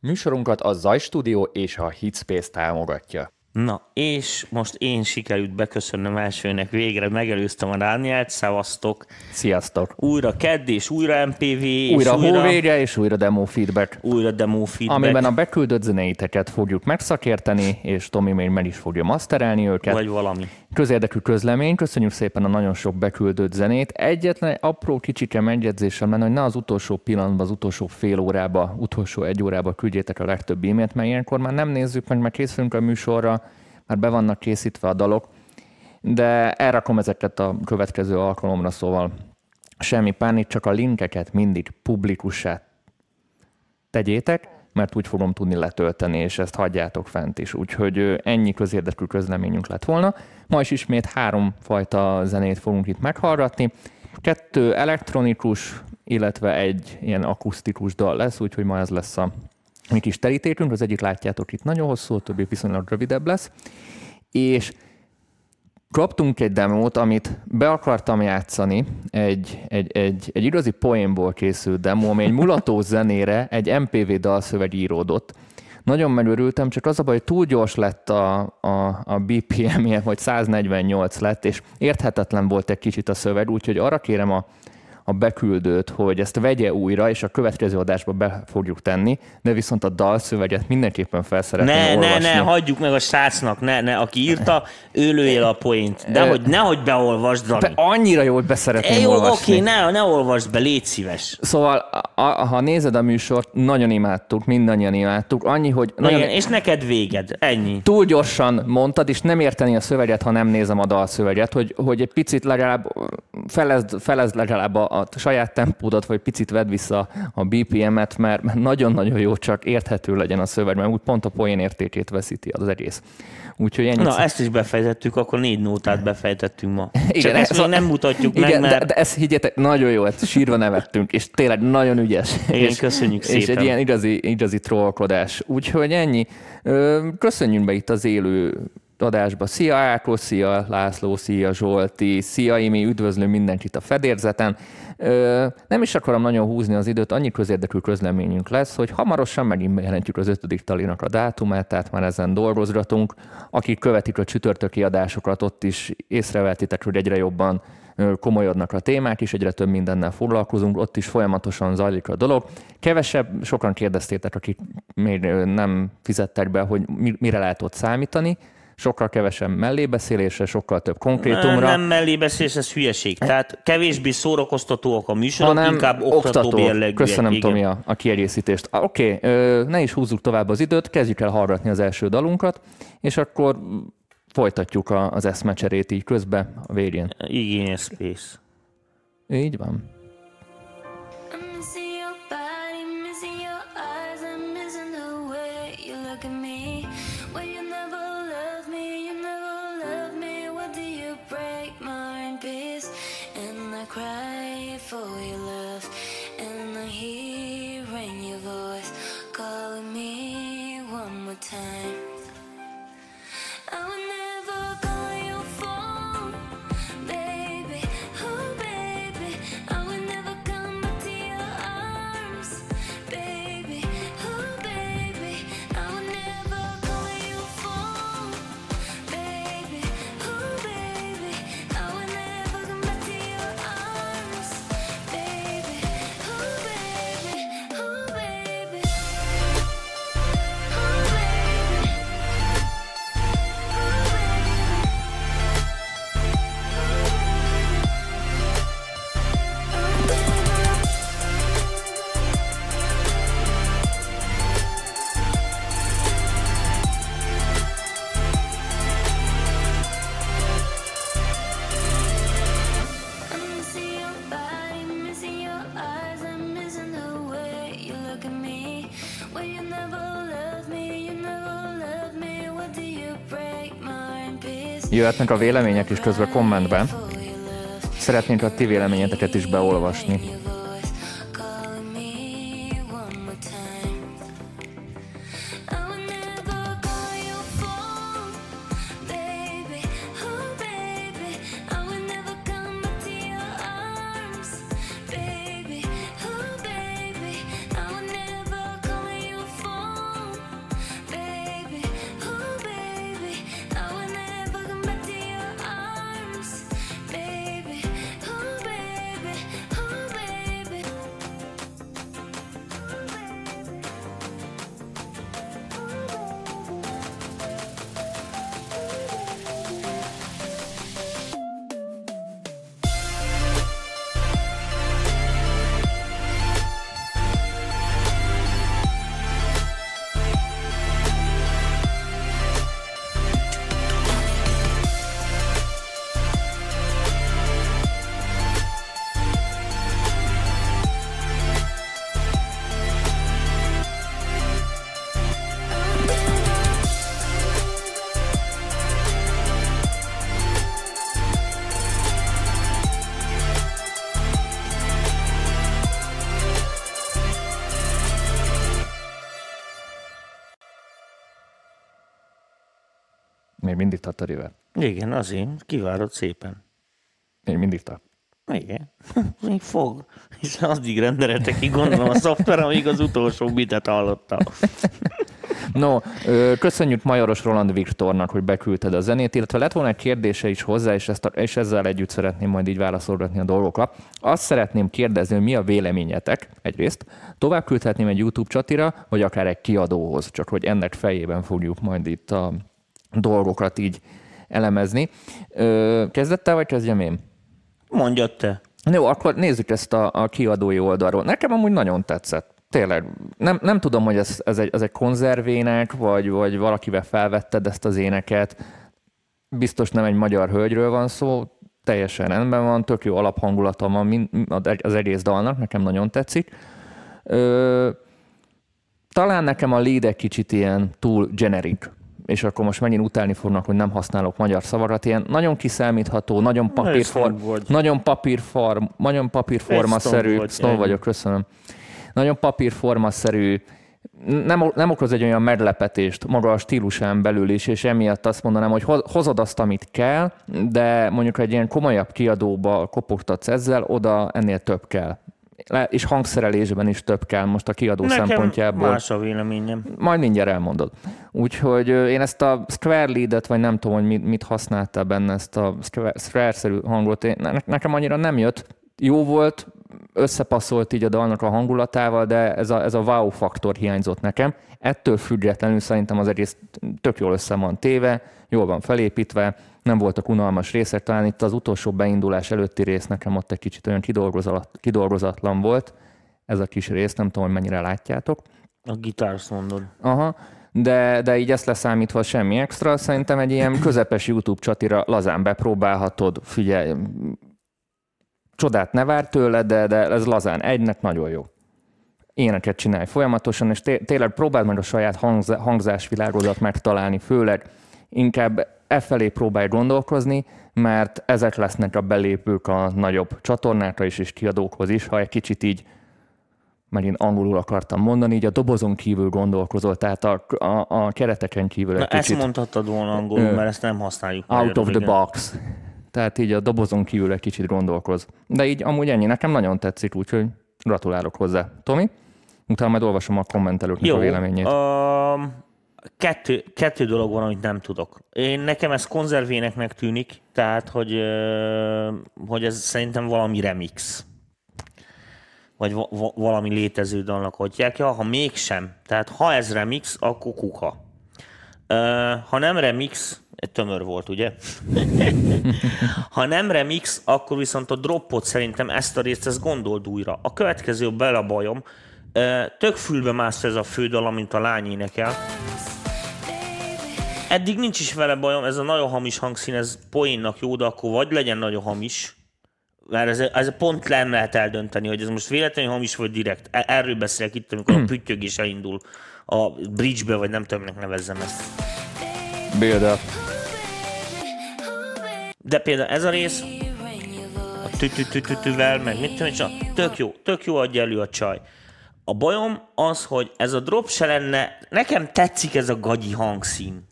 Műsorunkat a Zaj Studio és a Hitspace támogatja. Na, és most én sikerült beköszönnöm elsőnek végre, megelőztem a Dánielt, szevasztok. Sziasztok! Újra kedd és újra MPV, és Újra újra, hóvége és újra demo feedback, újra demo feedback. amiben a beküldött zeneiteket fogjuk megszakérteni, és Tomi még meg is fogja masterelni őket. Vagy valami. Közérdekű közlemény, köszönjük szépen a nagyon sok beküldött zenét. Egyetlen apró kicsike megjegyzésem lenne, hogy ne az utolsó pillanatban, az utolsó fél órába, utolsó egy órába küldjétek a legtöbb e-mailt, mert ilyenkor már nem nézzük meg, meg készülünk a műsorra, már be vannak készítve a dalok, de elrakom ezeket a következő alkalomra, szóval semmi pánik, csak a linkeket mindig publikussá tegyétek, mert úgy fogom tudni letölteni, és ezt hagyjátok fent is. Úgyhogy ennyi közérdekű közleményünk lett volna. Ma is ismét három fajta zenét fogunk itt meghallgatni. Kettő elektronikus, illetve egy ilyen akusztikus dal lesz, úgyhogy ma ez lesz a mi kis terítékünk. Az egyik látjátok itt nagyon hosszú, a többi viszonylag rövidebb lesz. És kaptunk egy demót, amit be akartam játszani, egy, egy, egy, egy igazi poénból készült demo, ami egy mulató zenére egy MPV dalszöveg íródott. Nagyon megörültem, csak az a baj, hogy túl gyors lett a, a, a BPM-je, hogy 148 lett, és érthetetlen volt egy kicsit a szöveg, úgyhogy arra kérem a, a beküldőt, hogy ezt vegye újra, és a következő adásba be fogjuk tenni, de viszont a dalszöveget mindenképpen fel szeretném Ne, ne, olvasni. ne, hagyjuk meg a srácnak, ne, ne, aki írta, ő lője le a poént. De hogy nehogy beolvasd, Dani. Be, annyira jól be szeretném E, jó, olvasni. oké, ne, ne olvasd be, légy szíves. Szóval, a, a, ha nézed a műsort, nagyon imádtuk, mindannyian imádtuk. Annyi, hogy Na nagyon igen, és neked véged, ennyi. túl gyorsan mondtad, és nem érteni a szöveget, ha nem nézem a dalszöveget, hogy, hogy egy picit legalább felezd, felezd legalább a, a saját tempódat, vagy picit vedd vissza a BPM-et, mert, nagyon-nagyon jó, csak érthető legyen a szöveg, mert úgy pont a poén értékét veszíti az egész. Úgyhogy ennyit Na, ezt is befejtettük, akkor négy nótát befejtettünk ma. Igen, Csak ezt ez- még nem mutatjuk igen, meg, mert de, de ezt higgyetek, nagyon jó, ezt sírva nevettünk, és tényleg nagyon ügyes. Igen, és, köszönjük És szépen. egy ilyen igazi, igazi trollkodás. Úgyhogy ennyi. Köszönjünk be itt az élő adásba. Szia Ákos, szia László, szia Zsolti, szia Imi, üdvözlöm mindenkit a fedélzeten. Ö, Nem is akarom nagyon húzni az időt, annyi közérdekű közleményünk lesz, hogy hamarosan megint bejelentjük az ötödik talinak a dátumát, tehát már ezen dolgozgatunk. Akik követik a csütörtöki adásokat, ott is észrevettitek, hogy egyre jobban komolyodnak a témák, és egyre több mindennel foglalkozunk, ott is folyamatosan zajlik a dolog. Kevesebb, sokan kérdeztétek, akik még nem fizettek be, hogy mi- mire lehet ott számítani, sokkal kevesebb mellébeszélésre, sokkal több konkrétumra. nem mellébeszélés, ez hülyeség. Tehát kevésbé szórakoztatóak a műsorok, hanem inkább oktató jellegűek. Köszönöm, igen. Tomi, a, kiegészítést. Ah, Oké, okay, ne is húzzuk tovább az időt, kezdjük el hallgatni az első dalunkat, és akkor folytatjuk a, az eszmecserét így közbe a végén. Igen, space. Így van. Jöhetnek a vélemények is közben kommentben. Szeretnénk a ti véleményeteket is beolvasni. Mindig tatarivel. Igen, azért. Kivárod szépen. Még mindig tart. Igen. Még fog. És addig rendelete ki, gondolom a szoftver, amíg az utolsó bitet hallotta. No, köszönjük Majoros Roland Viktornak, hogy beküldted a zenét, illetve lett volna egy kérdése is hozzá, és, ezt a, és ezzel együtt szeretném majd így válaszolgatni a dolgokra. Azt szeretném kérdezni, hogy mi a véleményetek egyrészt. Tovább küldhetném egy YouTube csatira, vagy akár egy kiadóhoz, csak hogy ennek fejében fogjuk majd itt a dolgokat így elemezni. Ö, kezdettel, vagy kezdjem én? Mondjad te. Jó, akkor nézzük ezt a, a kiadói oldalról. Nekem amúgy nagyon tetszett. Tényleg. Nem, nem tudom, hogy ez, ez, egy, ez egy konzervének, vagy, vagy valakivel felvetted ezt az éneket. Biztos nem egy magyar hölgyről van szó, teljesen rendben van, tök jó alaphangulata van mind- az egész dalnak, nekem nagyon tetszik. Ö, talán nekem a lead egy kicsit ilyen túl generic, és akkor most megint utálni fognak, hogy nem használok magyar szavakat, ilyen nagyon kiszámítható, nagyon papírform, nagyon papírform, nagyon papírformaszerű, vagy, vagyok, köszönöm. Nagyon papírformaszerű, nem, nem okoz egy olyan meglepetést maga a stílusán belül is, és emiatt azt mondanám, hogy hoz- hozod azt, amit kell, de mondjuk egy ilyen komolyabb kiadóba kopogtatsz ezzel, oda ennél több kell. És hangszerelésben is több kell most a kiadó Nekem szempontjából. más a véleményem. Majd mindjárt elmondod. Úgyhogy én ezt a Square Lead-et, vagy nem tudom, hogy mit, mit használtál benne, ezt a Square- Square-szerű hangot, én, ne- nekem annyira nem jött. Jó volt, összepasszolt így a dalnak a hangulatával, de ez a, ez a wow faktor hiányzott nekem. Ettől függetlenül szerintem az egész tök jól össze van téve, jól van felépítve, nem voltak unalmas részek, talán itt az utolsó beindulás előtti rész nekem ott egy kicsit olyan kidolgozat, kidolgozatlan volt, ez a kis rész, nem tudom, hogy mennyire látjátok. A gitárst mondod. Aha, de, de így ezt leszámítva semmi extra, szerintem egy ilyen közepes YouTube csatira lazán bepróbálhatod, figyelj, csodát ne vár tőle, de, de ez lazán egynek nagyon jó. Éneket csinálj folyamatosan, és té- tényleg próbáld meg a saját hangz- hangzásvilágodat megtalálni, főleg inkább e felé próbálj gondolkozni, mert ezek lesznek a belépők a nagyobb csatornákra is, és kiadókhoz is, ha egy kicsit így megint angolul akartam mondani, így a dobozon kívül gondolkozol, tehát a, a, a kereteken kívül egy ezt kicsit mondhattad volna angolul, Ö, mert ezt nem használjuk. out of the igen. box. Tehát így a dobozon kívül egy kicsit gondolkoz. De így amúgy ennyi, nekem nagyon tetszik, úgyhogy gratulálok hozzá. Tomi? Utána majd olvasom a kommentelőknek Jó, a véleményét. um, kettő, kettő dolog van, amit nem tudok. Én nekem ez konzervéneknek tűnik, tehát, hogy, hogy ez szerintem valami remix. Vagy va- va- valami létező dalnak hagyják. Ja, ha mégsem, tehát ha ez remix, akkor kuka. Ha nem remix, tömör volt, ugye? ha nem remix, akkor viszont a droppot szerintem ezt a részt, ezt gondold újra. A következő bele bajom. Tök fülbe mász ez a fődal, amint a lány énekel. Eddig nincs is vele bajom, ez a nagyon hamis hangszín, ez poénnak jó, de akkor vagy legyen nagyon hamis, mert ez, ez pont nem lehet eldönteni, hogy ez most véletlenül hamis vagy direkt. E- Erről beszélek itt, amikor a püttyögés elindul a bridge-be, vagy nem tudom, minek nevezzem ezt. Build up. De például ez a rész, a tütütütüvel, meg mit tudom, csak tök jó, tök jó adja elő a csaj. A bajom az, hogy ez a drop se lenne, nekem tetszik ez a gagyi hangszín.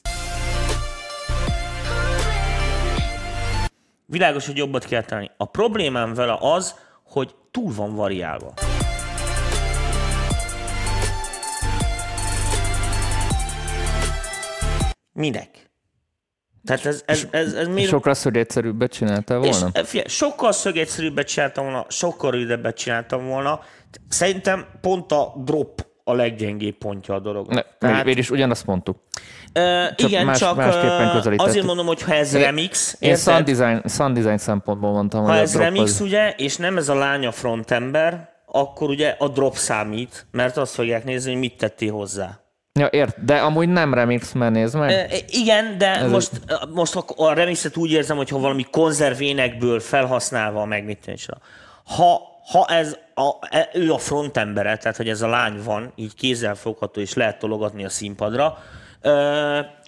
Világos, hogy jobbat kell tenni. A problémám vele az, hogy túl van variálva. Minek? Tehát ez, ez, ez, ez miért... Sokkal szögegyszerűbbet csináltál És volna? e, figyelj, sokkal szögegyszerűbbet csináltam volna, sokkal rövidebbet csináltam volna. Szerintem pont a drop a leggyengébb pontja a dolognak. Ne, Tehát, végül is ugyanazt mondtuk. ö, igen, más- csak másképpen azért mondom, hogy ha ez Én- remix, Én sound design, sound design szempontból mondtam, ha hogy ez remix, az- ugye, és nem ez a lánya frontember, akkor ugye a drop számít, mert azt fogják nézni, hogy mit tettél hozzá. Ja, ért, de amúgy nem remix, mert nézd meg. E, Igen, de Ez most, most a, a remixet úgy érzem, hogy ha valami konzervénekből felhasználva a megnyitásra. Ha, ha ez a, e- ő a frontembere, tehát hogy ez a lány van, így kézzel fogható és lehet tologatni a színpadra,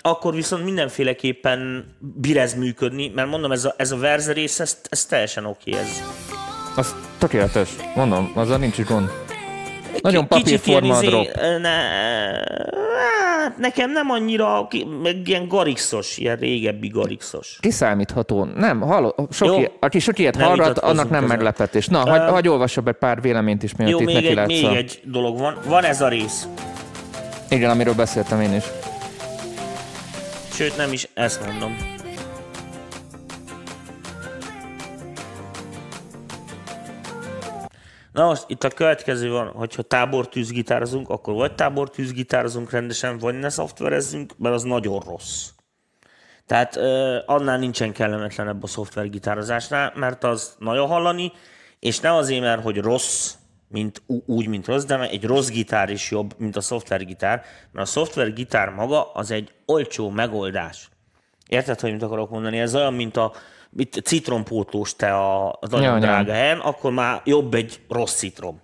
akkor viszont mindenféleképpen bír ez működni, mert mondom, ez a, ez a verze rész, ez, ez teljesen oké. Okay, ez. Az tökéletes. Mondom, azzal nincs is gond. Nagyon papírforma a drop. izé, ö, ne, hát nekem nem annyira, meg ilyen garixos, ilyen régebbi garixos. Kiszámítható. Nem, halló, sok Jó. ilyen, aki sok ilyet Nem hallgat, annak nem ezen. meglepetés. Na, hagy, hagy olvasok egy pár véleményt is, mielőtt Jó, itt még neki egy, még a- egy dolog van. Van ez a rész. Igen, amiről beszéltem én is. Sőt, nem is ezt mondom. Na most itt a következő van, hogyha tábortűz gitározunk, akkor vagy tábortűz gitározunk rendesen, vagy ne szoftverezzünk, mert az nagyon rossz. Tehát annál nincsen kellemetlenebb a szoftvergitározásnál, mert az nagyon hallani, és nem azért, mert hogy rossz, mint, úgy, mint rossz, de egy rossz gitár is jobb, mint a szoftvergitár, mert a szoftvergitár maga az egy olcsó megoldás. Érted, hogy mit akarok mondani? Ez olyan, mint a mit, citrompótlós te a, az nagyon Ja, drága helyen, akkor már jobb egy rossz citrom.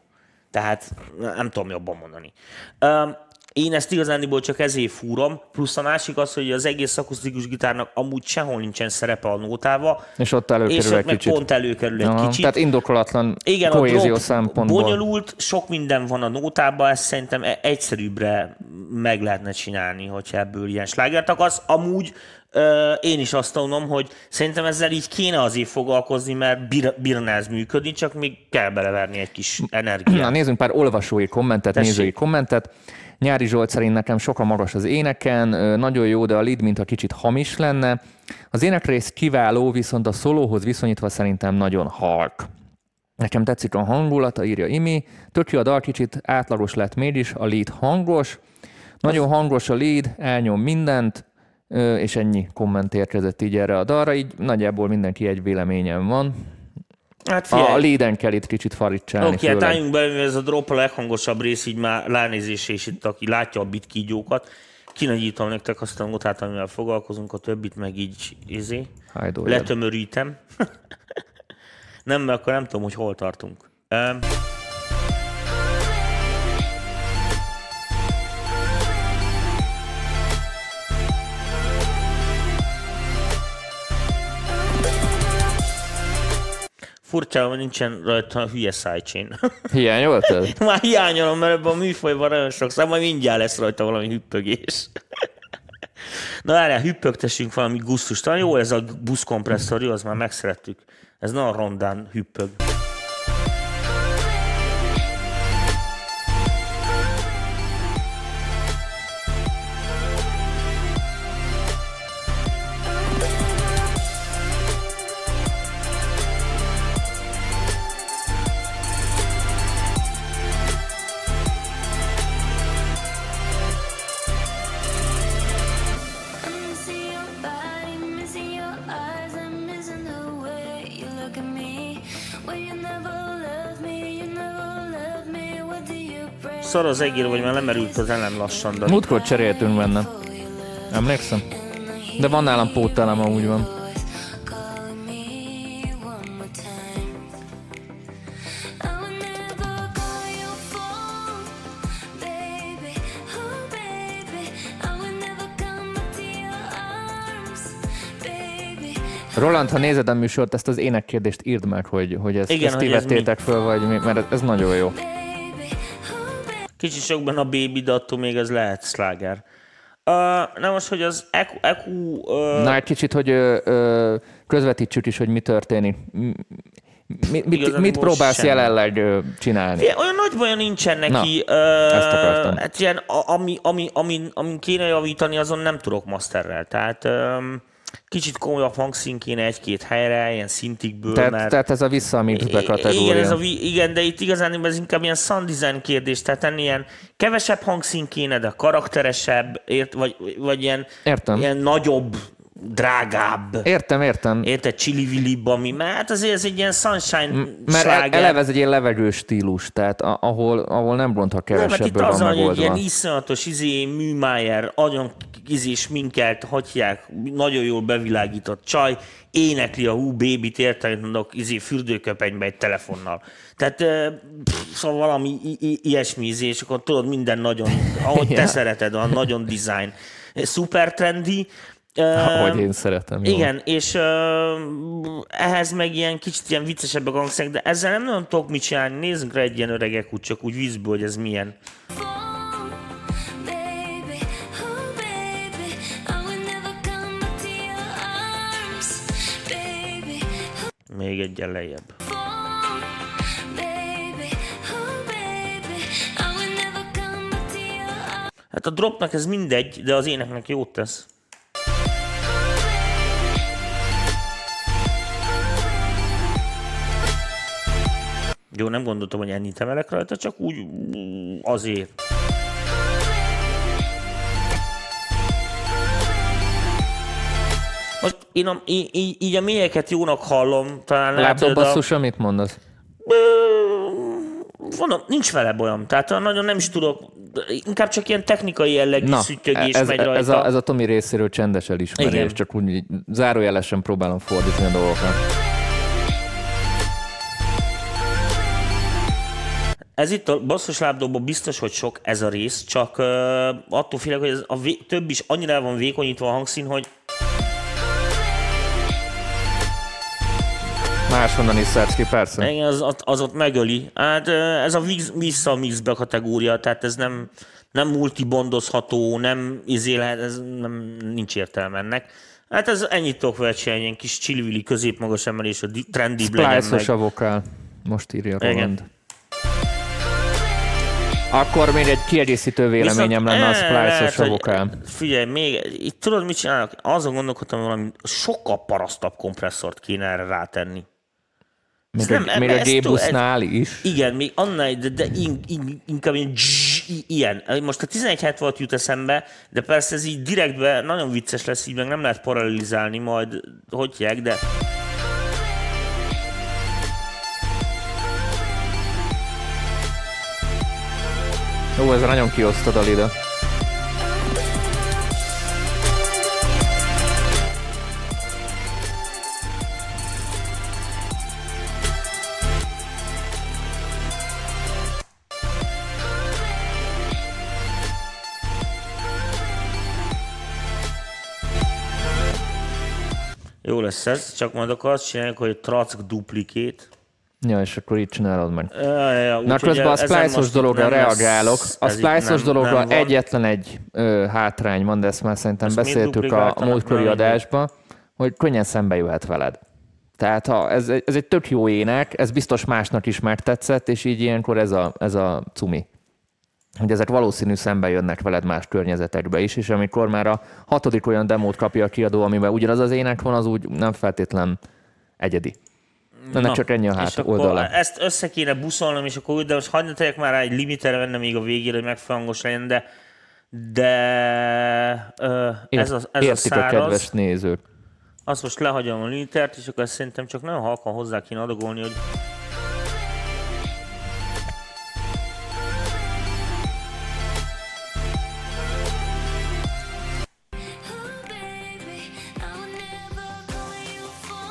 Tehát nem tudom jobban mondani. Um, én ezt igazániból csak ezért fúrom, plusz a másik az, hogy az egész akusztikus gitárnak amúgy sehol nincsen szerepe a nótába, És ott és előkerül ott egy meg kicsit. pont előkerül egy Aha, kicsit. Tehát indokolatlan Igen, a kohézió drop szempontból. bonyolult, sok minden van a nótában, ezt szerintem e- egyszerűbbre meg lehetne csinálni, hogyha ebből ilyen slágert akarsz. Amúgy én is azt mondom, hogy szerintem ezzel így kéne azért foglalkozni, mert bir, bírna ez működni, csak még kell beleverni egy kis Na, energiát. nézzünk pár olvasói kommentet, Tessék. nézői kommentet. Nyári Zsolt szerint nekem sokkal magas az éneken, nagyon jó, de a lead mintha kicsit hamis lenne. Az énekrész kiváló, viszont a szólóhoz viszonyítva szerintem nagyon halk. Nekem tetszik a hangulata, írja Imi. Tök jó a dal, kicsit átlagos lett mégis, a lead hangos. Nagyon hangos a lead, elnyom mindent, és ennyi komment érkezett így erre a dalra, így nagyjából mindenki egy véleményem van. Hát A leaden kell itt kicsit farigcsálni. Oké, hát főleg. álljunk bele, ez a drop a leghangosabb rész, így már ránézés és itt, aki látja a bit kígyókat, kinagyítom nektek azt a notát, amivel foglalkozunk, a többit meg így izé, letömörítem. nem, mert akkor nem tudom, hogy hol tartunk. Um, furcsa, nincsen rajta a hülye sidechain. Hiányoltad? Már hiányolom, mert ebben a műfajban nagyon sok szám, majd mindjárt lesz rajta valami hüppögés. Na várjál, hüppögtessünk valami gusztus. Talán jó ez a buszkompresszor, jó, az már megszerettük. Ez nagyon rondán hüppög. Szar az egér, vagy már lemerült az elem lassan, de Múltkor cseréltünk benne. Emlékszem? De van nálam póttelem, amúgy van. Roland, ha nézed a műsort, ezt az énekkérdést írd meg, hogy, hogy ezt, Igen, ezt hogy ez föl, vagy mi, mert ez nagyon jó. Baby, oh baby, kicsit sok benne a baby, de attól még ez lehet sláger. Uh, na most, hogy az EQ, EQ uh, Na, egy kicsit, hogy ö, ö, közvetítsük is, hogy mi történik. Mi, mit, mit, mit próbálsz semmi. jelenleg ö, csinálni? Figyelj, olyan nagy baja nincsen neki. Na, ö, ezt akartam. Hát ilyen, ami, ami, ami, amin kéne javítani, azon nem tudok masterrel. Tehát öm, kicsit komolyabb hangszín kéne egy-két helyre, ilyen szintikből, Tehát, mert... tehát ez a vissza a mixbe kategória. Igen, ez a, igen, de itt igazán ez inkább ilyen sound design kérdés, tehát ennél ilyen kevesebb hangszín kéne, de karakteresebb, ért, vagy, vagy ilyen, Értem. ilyen nagyobb, drágább. Értem, értem. Érted, csili ami, mert hát azért ez egy ilyen sunshine Mert sláger. eleve ez egy ilyen levegős stílus, tehát ahol, ahol nem ront, ha Nem, mert itt kevesebből az van van, hogy egy ilyen iszonyatos izé, műmájer, nagyon izé sminkelt, hagyják, nagyon jól bevilágított csaj, énekli a hú érted, mondok, izé, fürdőköpenybe egy telefonnal. Tehát pff, szóval valami i- i- ilyesmi izé, és akkor tudod, minden nagyon, ahogy te szereted, a nagyon design. Szuper trendy. Ahogy én szeretem. Jó. Igen, és uh, ehhez meg ilyen kicsit ilyen viccesebb a hangszerek, de ezzel nem nagyon tudok mit csinálni. Nézzünk rá egy ilyen öregek úgy, csak úgy vízből, hogy ez milyen. Még egy lejjebb. Hát a dropnak ez mindegy, de az éneknek jót tesz. Jó, nem gondoltam, hogy ennyit emelek rajta, csak úgy azért. Most én a, így, így, a mélyeket jónak hallom, talán hogy a- Lábdobasszus, amit mondasz? Mondom, nincs vele bajom. Tehát nagyon nem is tudok, inkább csak ilyen technikai jellegű Na, szüttyögés ez, megy rajta. ez, a, ez a Tomi részéről csendes elismerés, Igen. csak úgy zárójelesen próbálom fordítani a dolgokat. Ez itt a basszus lábdobban biztos, hogy sok ez a rész, csak uh, attól félek, hogy ez a vé- több is annyira el van vékonyítva a hangszín, hogy Máshonnan is szedsz ki, persze. igen, az, az, ott megöli. Hát ez a vissza a mixbe kategória, tehát ez nem, nem multibondozható, nem izé lehet, ez nem, nincs értelme ennek. Hát ez ennyit tudok csinálni, ilyen kis csillivili középmagas emelés, a di- trendibb legyen meg. A vokál. Most írja Igen. Akkor még egy kiegészítő véleményem Viszont, lenne a eh, lehet, Splice-os a hogy- vokál. Figyelj, még itt tudod, mit csinálnak? Azon gondolkodtam, hogy valami sokkal parasztabb kompresszort kéne erre rátenni. Még nem- a, még a G-busznál is. Igen, még annál, de, de in, in, inkább ilyen, dzs, i- ilyen. Most a 1170 jut eszembe, de persze ez így direktbe nagyon vicces lesz, így meg nem lehet paralelizálni majd, hogy hívják, de Ó, ez nagyon kiosztod a Lida. jó lesz ez, csak majd akkor azt csináljuk, hogy track duplikét. Ja, és akkor így csinálod meg. Ja, ja, Na közben a Splice-os dologra lesz- reagálok. A Splice-os dologra nem egyetlen egy ö, hátrány van, de ezt már szerintem Ezt beszéltük a múltkori adásban, hogy könnyen szembe jöhet veled. Tehát ha ez, egy- ez egy tök jó ének, ez biztos másnak is megtetszett, és így ilyenkor ez a, ez a cumi. Hogy ezek valószínű szembe jönnek veled más környezetekbe is, és amikor már a hatodik olyan demót kapja a kiadó, amiben ugyanaz az ének van, az úgy nem feltétlen egyedi. Ennek Na, csak ennyi a hát oldala. Ezt össze kéne buszolnom, és akkor úgy, de most hagyd tegyek már rá egy limiter venne még a végére, hogy megfelelően legyen, de de ö, ez a, ez a Értik a kedves száraz, nézők. azt most lehagyom a limitert, és akkor ezt szerintem csak nagyon halkan hozzá kéne adagolni, hogy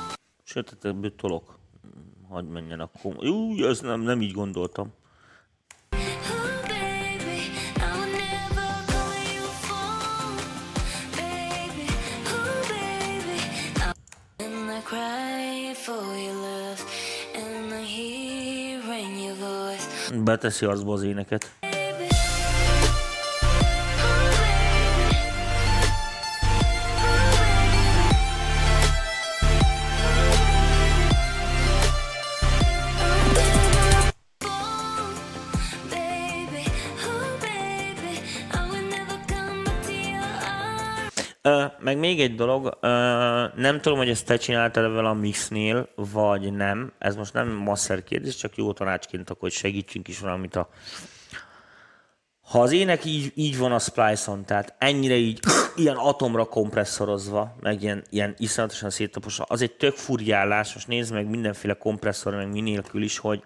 Oh, sőt, hát ebből tolok. Hagy menjen akkor. Ú, ezt nem, nem így gondoltam. Oh, baby, I will meg még egy dolog, nem tudom, hogy ezt te csináltad vele a mixnél, vagy nem. Ez most nem master kérdés, csak jó tanácsként, akkor hogy segítsünk is valamit a... Ha az ének így, így van a Splice-on, tehát ennyire így ilyen atomra kompresszorozva, meg ilyen, ilyen iszonyatosan széttaposva, az egy tök furjálás, most nézd meg mindenféle kompresszor, meg minélkül is, hogy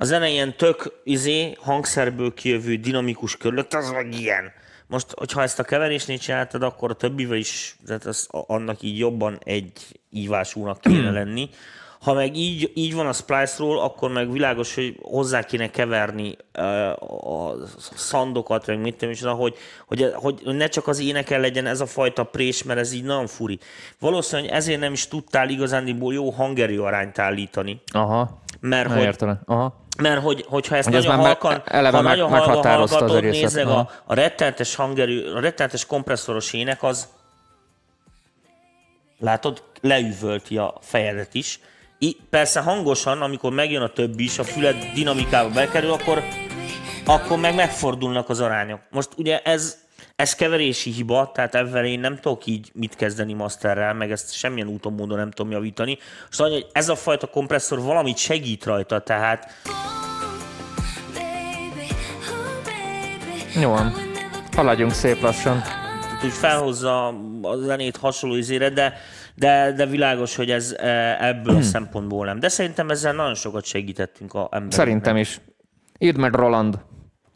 A zene ilyen tök izé, hangszerből kijövő dinamikus körülött, az meg ilyen. Most, hogyha ezt a keverésnél csináltad, akkor a többivel is, tehát az, annak így jobban egy ívásúnak kéne lenni. Ha meg így, így van a Splice-ról, akkor meg világos, hogy hozzá kéne keverni a szandokat, meg mit tudom is, hogy, hogy, hogy ne csak az éneken legyen ez a fajta prés, mert ez így nagyon furi. Valószínűleg ezért nem is tudtál igazándiból jó hangerő arányt állítani, Aha, mert Na, hogy. Aha. mert hogy, hogyha ezt Hogy ez nagyon me- halkan, eleve ha meg- nagyon halkan hallgatod, egészet. nézzeg a, Aha. a rettenetes hangerő, a rettenetes kompresszoros ének az Látod, leüvölti a fejedet is. I, persze hangosan, amikor megjön a többi is, a füled dinamikába bekerül, akkor, akkor meg megfordulnak az arányok. Most ugye ez, ez keverési hiba, tehát ebben én nem tudok így mit kezdeni masterrel, meg ezt semmilyen úton, módon nem tudom javítani. Szóval, hogy ez a fajta kompresszor valamit segít rajta, tehát. Jó van. Haladjunk szép lassan. úgy felhozza a zenét hasonló izére, de, de, de világos, hogy ez e, ebből a szempontból nem. De szerintem ezzel nagyon sokat segítettünk a embereknek. Szerintem is. Írd meg Roland,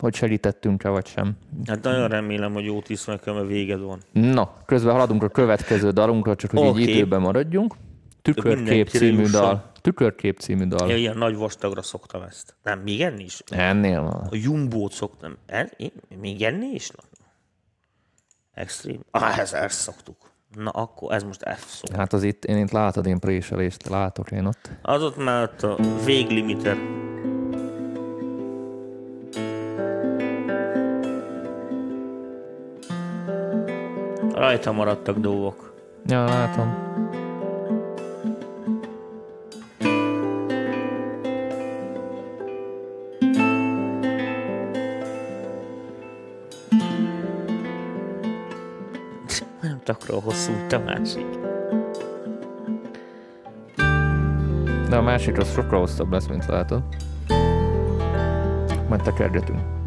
hogy segítettünk-e vagy sem. Hát nagyon remélem, hogy jó tíz nekem a véged van. No, közben haladunk a következő dalunkra, csak hogy Oké. így időben maradjunk. Tükörkép című dal. Tükörkép című dal. Ja, ilyen nagy vastagra szoktam ezt. Nem, még enni is? Ennél van. A jumbót szoktam. En, én, még enni is? Na. Extrém. Ah, ez ezt szoktuk. Na akkor ez most F szó. Hát az itt, én itt látod, én préselést látok én ott. Az ott már ott a véglimiter. Rajta maradtak dolgok. Ja, látom. Nem takról hosszú, mint a másik. De a másik az sokkal hosszabb lesz, mint látod. Majd tekergetünk.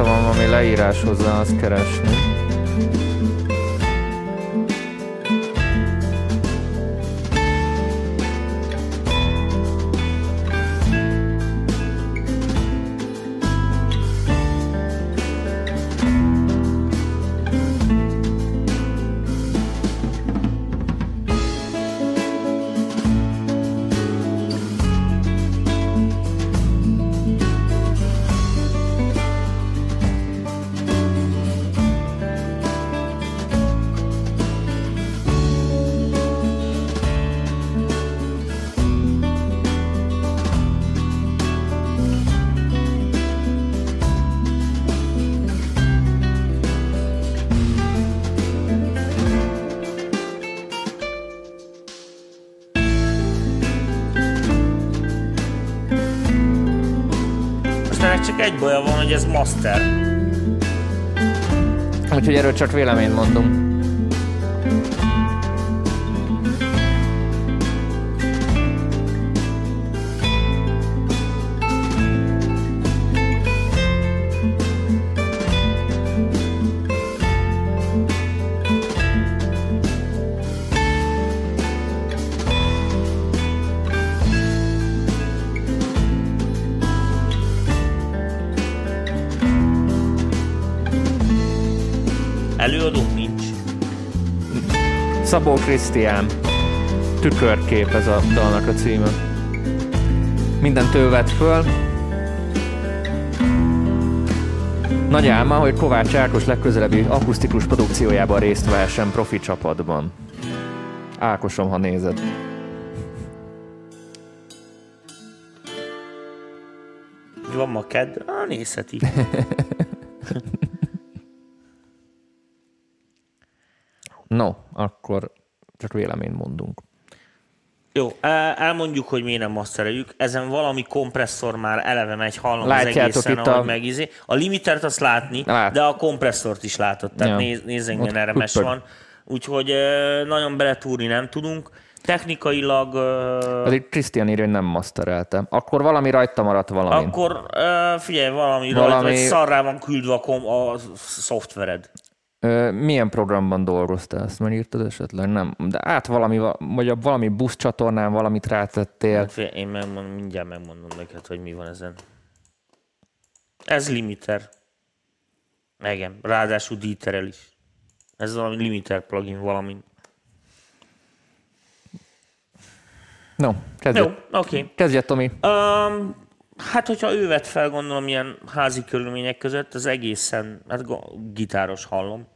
Próbálom általában valami leírás hozzá azt keresni. Hogy ez master. Úgyhogy erről csak véleményt mondunk. Előadónk nincs. Szabó Krisztián. Tükörkép ez a dalnak a címe. Mindent ő vett föl. Nagy álma, hogy Kovács Ákos legközelebbi akusztikus produkciójában részt vehessen profi csapatban. Ákosom, ha nézed. Van ma kedd? Ah, nézheti. No, akkor csak véleményt mondunk. Jó, el- elmondjuk, hogy miért nem mastereljük. Ezen valami kompresszor már eleve megy, hallom Látjátok az egészen, itt ahogy a- megizé. A limitert azt látni, Lát. de a kompresszort is látod. Tehát Ja. néz, nézzünk, Ott remes püppög. van. Úgyhogy ö, nagyon beletúrni nem tudunk. Technikailag ö, Pedig Krisztián írja, hogy nem masterelte. Akkor valami rajta maradt valami. akkor figyelj, valami, Valami- rajta, szarrá van küldve a, kom- a szoftvered. Milyen programban dolgoztál? Ezt már írtad esetleg? Nem. De át valami, vagy valami buszcsatornán valamit rátettél. Hát én megmondom, mindjárt megmondom neked, hogy mi van ezen. Ez limiter. Igen, ráadásul díterel is. Ez valami limiter plugin, valami. No, kezdje, Jó, oké. Okay. kezdje Tomi. Um, hát, hogyha ő vett fel, gondolom, ilyen házi körülmények között, az egészen, hát gitáros hallom.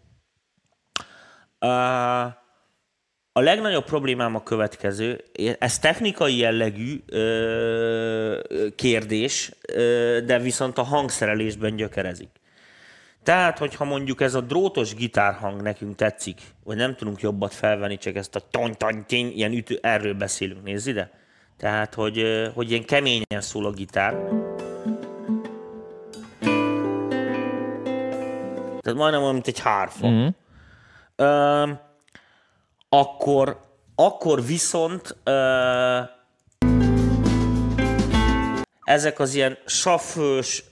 A legnagyobb problémám a következő, ez technikai jellegű kérdés, de viszont a hangszerelésben gyökerezik. Tehát, hogyha mondjuk ez a drótos gitárhang nekünk tetszik, vagy nem tudunk jobbat felvenni, csak ezt a tony tony ilyen ütő, erről beszélünk, nézd ide. Tehát, hogy, hogy ilyen keményen szól a gitár. Tehát majdnem olyan, mint egy hárfa. Mm-hmm. Ö, akkor, akkor viszont ö, ezek az ilyen safős,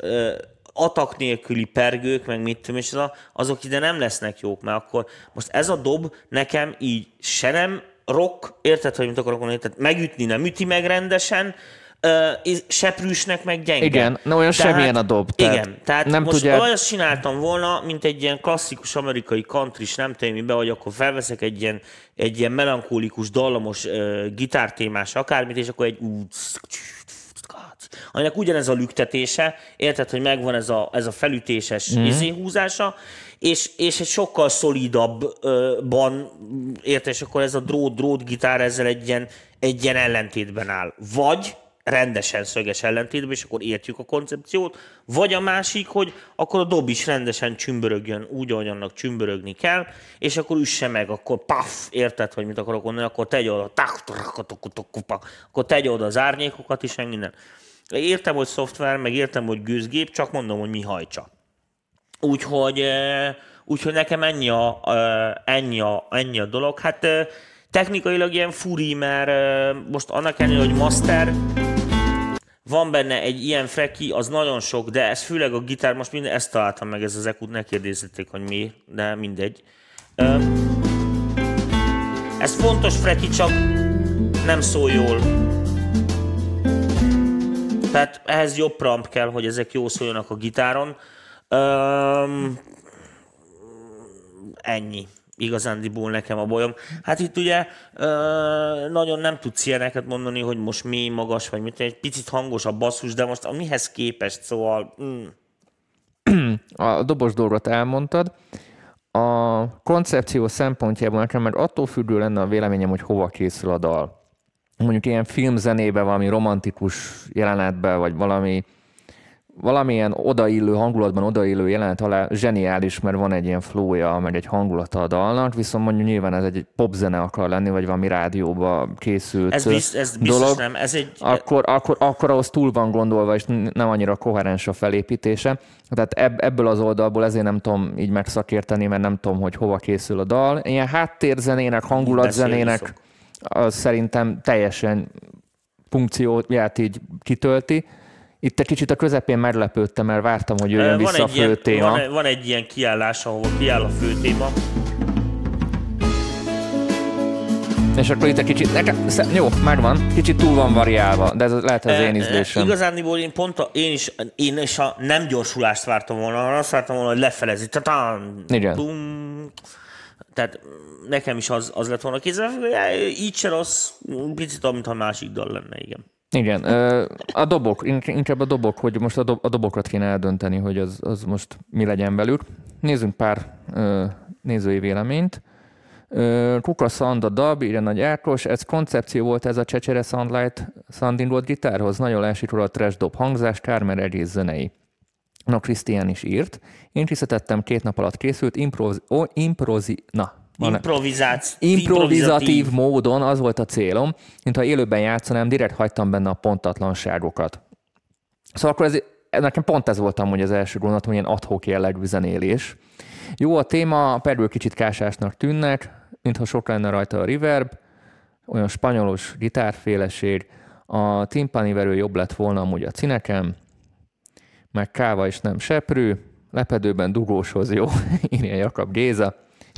atak nélküli pergők, meg mit tudom, és azok ide nem lesznek jók, mert akkor most ez a dob nekem így se nem rock, érted, hogy mit akarok mondani, tehát megütni nem üti meg rendesen, uh, seprűsnek meg gyenge. Igen, na olyan tehát, semmilyen a dob. Tehát igen, tehát nem most tudja... azt csináltam volna, mint egy ilyen klasszikus amerikai country nem tudom mibe, hogy akkor felveszek egy ilyen, egy ilyen melankólikus, dallamos uh, gitártémás akármit, és akkor egy aminek ugyanez a lüktetése, érted, hogy megvan ez a, ez a felütéses mm. izéhúzása, és, és egy sokkal szolidabban, érted, és akkor ez a drót-drót gitár ezzel egy ilyen, egy ilyen ellentétben áll. Vagy rendesen szöges ellentétben, és akkor értjük a koncepciót, vagy a másik, hogy akkor a dob is rendesen csümbörögjön úgy, ahogy annak csümbörögni kell, és akkor üsse meg, akkor paf, érted, hogy mit akarok mondani, akkor tegy oda, akkor tegy oda az árnyékokat is, meg minden. Értem, hogy szoftver, meg értem, hogy gőzgép, csak mondom, hogy mi hajtsa. Úgyhogy, úgyhogy nekem ennyi a, ennyi a, ennyi a dolog. Hát technikailag ilyen furi, mert most annak ellenére, hogy master, van benne egy ilyen freki, az nagyon sok, de ez főleg a gitár, most minden ezt találtam meg, ez az ekut, ne kérdezzetek, hogy mi, de mindegy. Ez fontos freki, csak nem szól jól. Tehát ehhez jobb pramp kell, hogy ezek jó szóljanak a gitáron. Um, ennyi igazándiból nekem a bolyom. Hát itt ugye nagyon nem tudsz ilyeneket mondani, hogy most mély, magas, vagy mit, egy picit hangos a basszus, de most a mihez képest, szóval... Mm. A dobos dolgot elmondtad. A koncepció szempontjából nekem meg attól függő lenne a véleményem, hogy hova készül a dal. Mondjuk ilyen filmzenébe, valami romantikus jelenetbe, vagy valami valamilyen odaillő hangulatban odaillő jelenet alá zseniális, mert van egy ilyen flója, meg egy hangulata a dalnak, viszont mondjuk nyilván ez egy popzene akar lenni, vagy valami rádióba készült ez, biz, ez biztos dolog, nem, ez egy... Akkor, akkor, akkor ahhoz túl van gondolva, és nem annyira koherens a felépítése. Tehát ebb, ebből az oldalból ezért nem tudom így megszakérteni, mert nem tudom, hogy hova készül a dal. Ilyen háttérzenének, hangulatzenének az szerintem teljesen funkcióját így kitölti itt egy kicsit a közepén meglepődtem, mert vártam, hogy jöjjön van vissza a fő ilyen, téma. Van, van egy ilyen kiállás, ahol kiáll a fő téma. És akkor itt egy kicsit, nekem, jó, megvan, kicsit túl van variálva, de ez lehet az én ízlésem. Igazániból én pont a, én is, én is a nem gyorsulást vártam volna, hanem azt vártam volna, hogy lefelezi. Tatán, Igen. Bum. Tehát nekem is az, az lett volna kézzel, így se rossz, picit olyan, mintha másik dal lenne, igen. Igen, a dobok, inkább a dobok, hogy most a, a dobokat kéne eldönteni, hogy az, az most mi legyen velük. Nézzünk pár nézői véleményt. Kuka Sound a dab, írja Nagy Ákos, ez koncepció volt ez a Csecsere Soundlight Soundinroad gitárhoz, nagyon leesik róla a trash dob hangzás, kár, mert egész zenei. Na, Krisztián is írt. Én készítettem, két nap alatt készült, improz, oh, improzi, na, Improvizáció. Improvizatív módon az volt a célom, mintha élőben játszanám, direkt hagytam benne a pontatlanságokat. Szóval akkor ez, nekem pont ez voltam, hogy az első gondolatom, ilyen adhok jellegű zenélés. Jó a téma, perül kicsit kásásnak tűnnek, mintha sok lenne rajta a reverb, olyan spanyolos gitárféleség, a timpani jobb lett volna amúgy a cinekem, meg káva is nem seprű, lepedőben dugóshoz jó, írja Jakab Géza.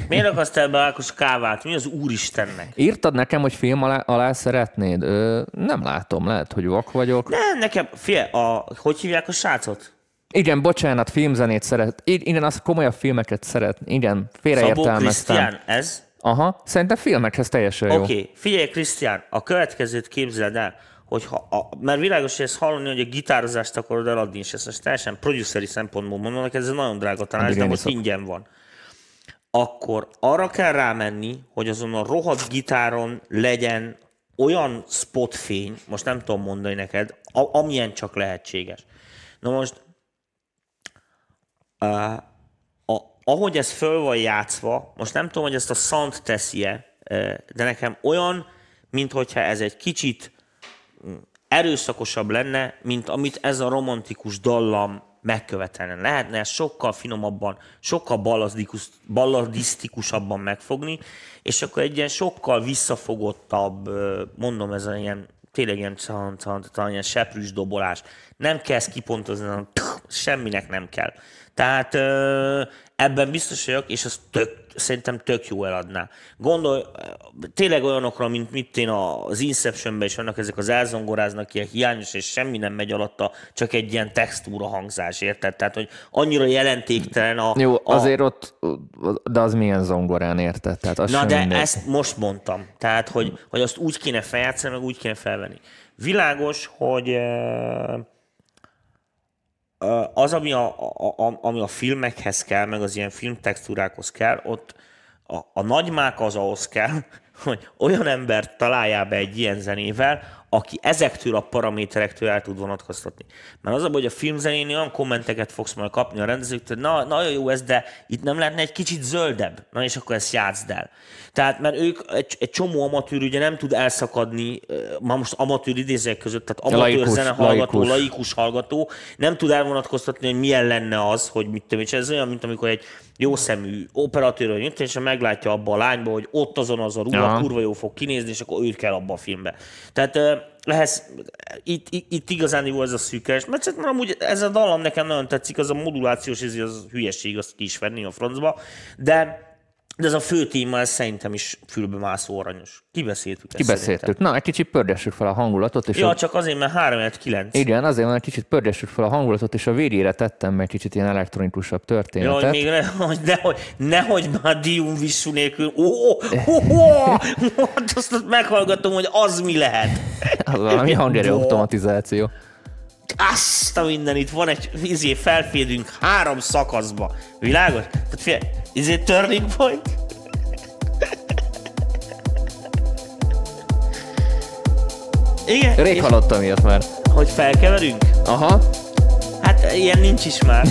Miért akarsz be Ákos kávát? Mi az Úristennek? Írtad nekem, hogy film alá, alá szeretnéd? Ö, nem látom, lehet, hogy vak vagyok. Nem, nekem, fél, a, hogy hívják a srácot? Igen, bocsánat, filmzenét szeret. Igen, azt komolyabb filmeket szeret. Igen, félreértelmeztem. Szabó Krisztián, ez? Aha, szerintem filmekhez teljesen jó. Oké, okay. figyelj, Krisztián, a következőt képzeld el, hogyha, a, mert világos, hogy ezt hallani, hogy a gitározást akarod eladni, és ezt most teljesen produceri szempontból mondom, ez egy nagyon drága tanács, Addig de én most ingyen van. Akkor arra kell rámenni, hogy azon a rohadt gitáron legyen olyan spotfény, most nem tudom mondani neked, a, amilyen csak lehetséges. Na most, uh, a, ahogy ez föl van játszva, most nem tudom, hogy ezt a sound teszi-e, de nekem olyan, mintha ez egy kicsit mm, erőszakosabb lenne, mint amit ez a romantikus dallam megkövetelne. Lehetne sokkal finomabban, sokkal balladikus, balladisztikusabban megfogni, és akkor egy ilyen sokkal visszafogottabb, mondom, ez ilyen tényleg ilyen, can, can, can, ilyen seprűs dobolás. Nem kell ezt kipontozni, semminek nem kell. Tehát ebben biztos vagyok, és az tök, szerintem tök jó eladná. Gondolj tényleg olyanokra, mint mit én az Inceptionben is vannak ezek az elzongoráznak, ilyen hiányos, és semmi nem megy alatta, csak egy ilyen textúra hangzás, érted? Tehát, hogy annyira jelentéktelen a... Jó, a, azért ott, de az milyen zongorán érted? Tehát az Na de mindegy. ezt most mondtam. Tehát, hogy, hogy azt úgy kéne feljátszani, meg úgy kéne felvenni. Világos, hogy eh, az, ami a, a, ami a filmekhez kell, meg az ilyen filmtextúrákhoz kell, ott a, a nagymák az ahhoz kell, hogy olyan embert találjál be egy ilyen zenével, aki ezektől a paraméterektől el tud vonatkoztatni. Mert az a hogy a filmzenén olyan kommenteket fogsz majd kapni a rendezőktől, na, nagyon jó ez, de itt nem lehetne egy kicsit zöldebb. Na és akkor ezt játszd el. Tehát, mert ők, egy, egy csomó amatőr ugye nem tud elszakadni, ma most amatőr idézek között, tehát amatőr Laikus, zenehallgató, laikus. laikus hallgató, nem tud elvonatkoztatni, hogy milyen lenne az, hogy mit tudom, és ez olyan, mint amikor egy jó szemű operatőr vagy mit, és meglátja abba a lányba, hogy ott azon az a ruha Aha. kurva jó fog kinézni, és akkor őt kell abba a filmbe. Tehát ö, ehhez, itt, itt, itt igazán jó ez a szűkes, mert szerintem amúgy ez a dallam nekem nagyon tetszik, az a modulációs, ez az hülyeség, azt ki is venni a francba, de de ez a fő téma, ez szerintem is fülbe mászó aranyos. Kibeszéltük ezt Kibeszéltük. Na, egy kicsit pördessük fel a hangulatot. És szerintem. a... Ja, csak azért, mert 3 9. Igen, azért van, egy kicsit pördessük fel a hangulatot, és a végére tettem meg kicsit ilyen elektronikusabb Ja, történetet. hogy még ne, hogy nehogy, nehogy már Dium Vissu nélkül. Ó, ó, ó, ó, azt meghallgatom, hogy az mi lehet. Az valami hangerő automatizáció. Azt a minden, itt van egy izé, felfédünk három szakaszba. Világos? Tehát figyelj, izé turning point? Igen, Rég hallottam ilyet már. hogy felkeverünk? Aha, Hát ilyen nincs is már.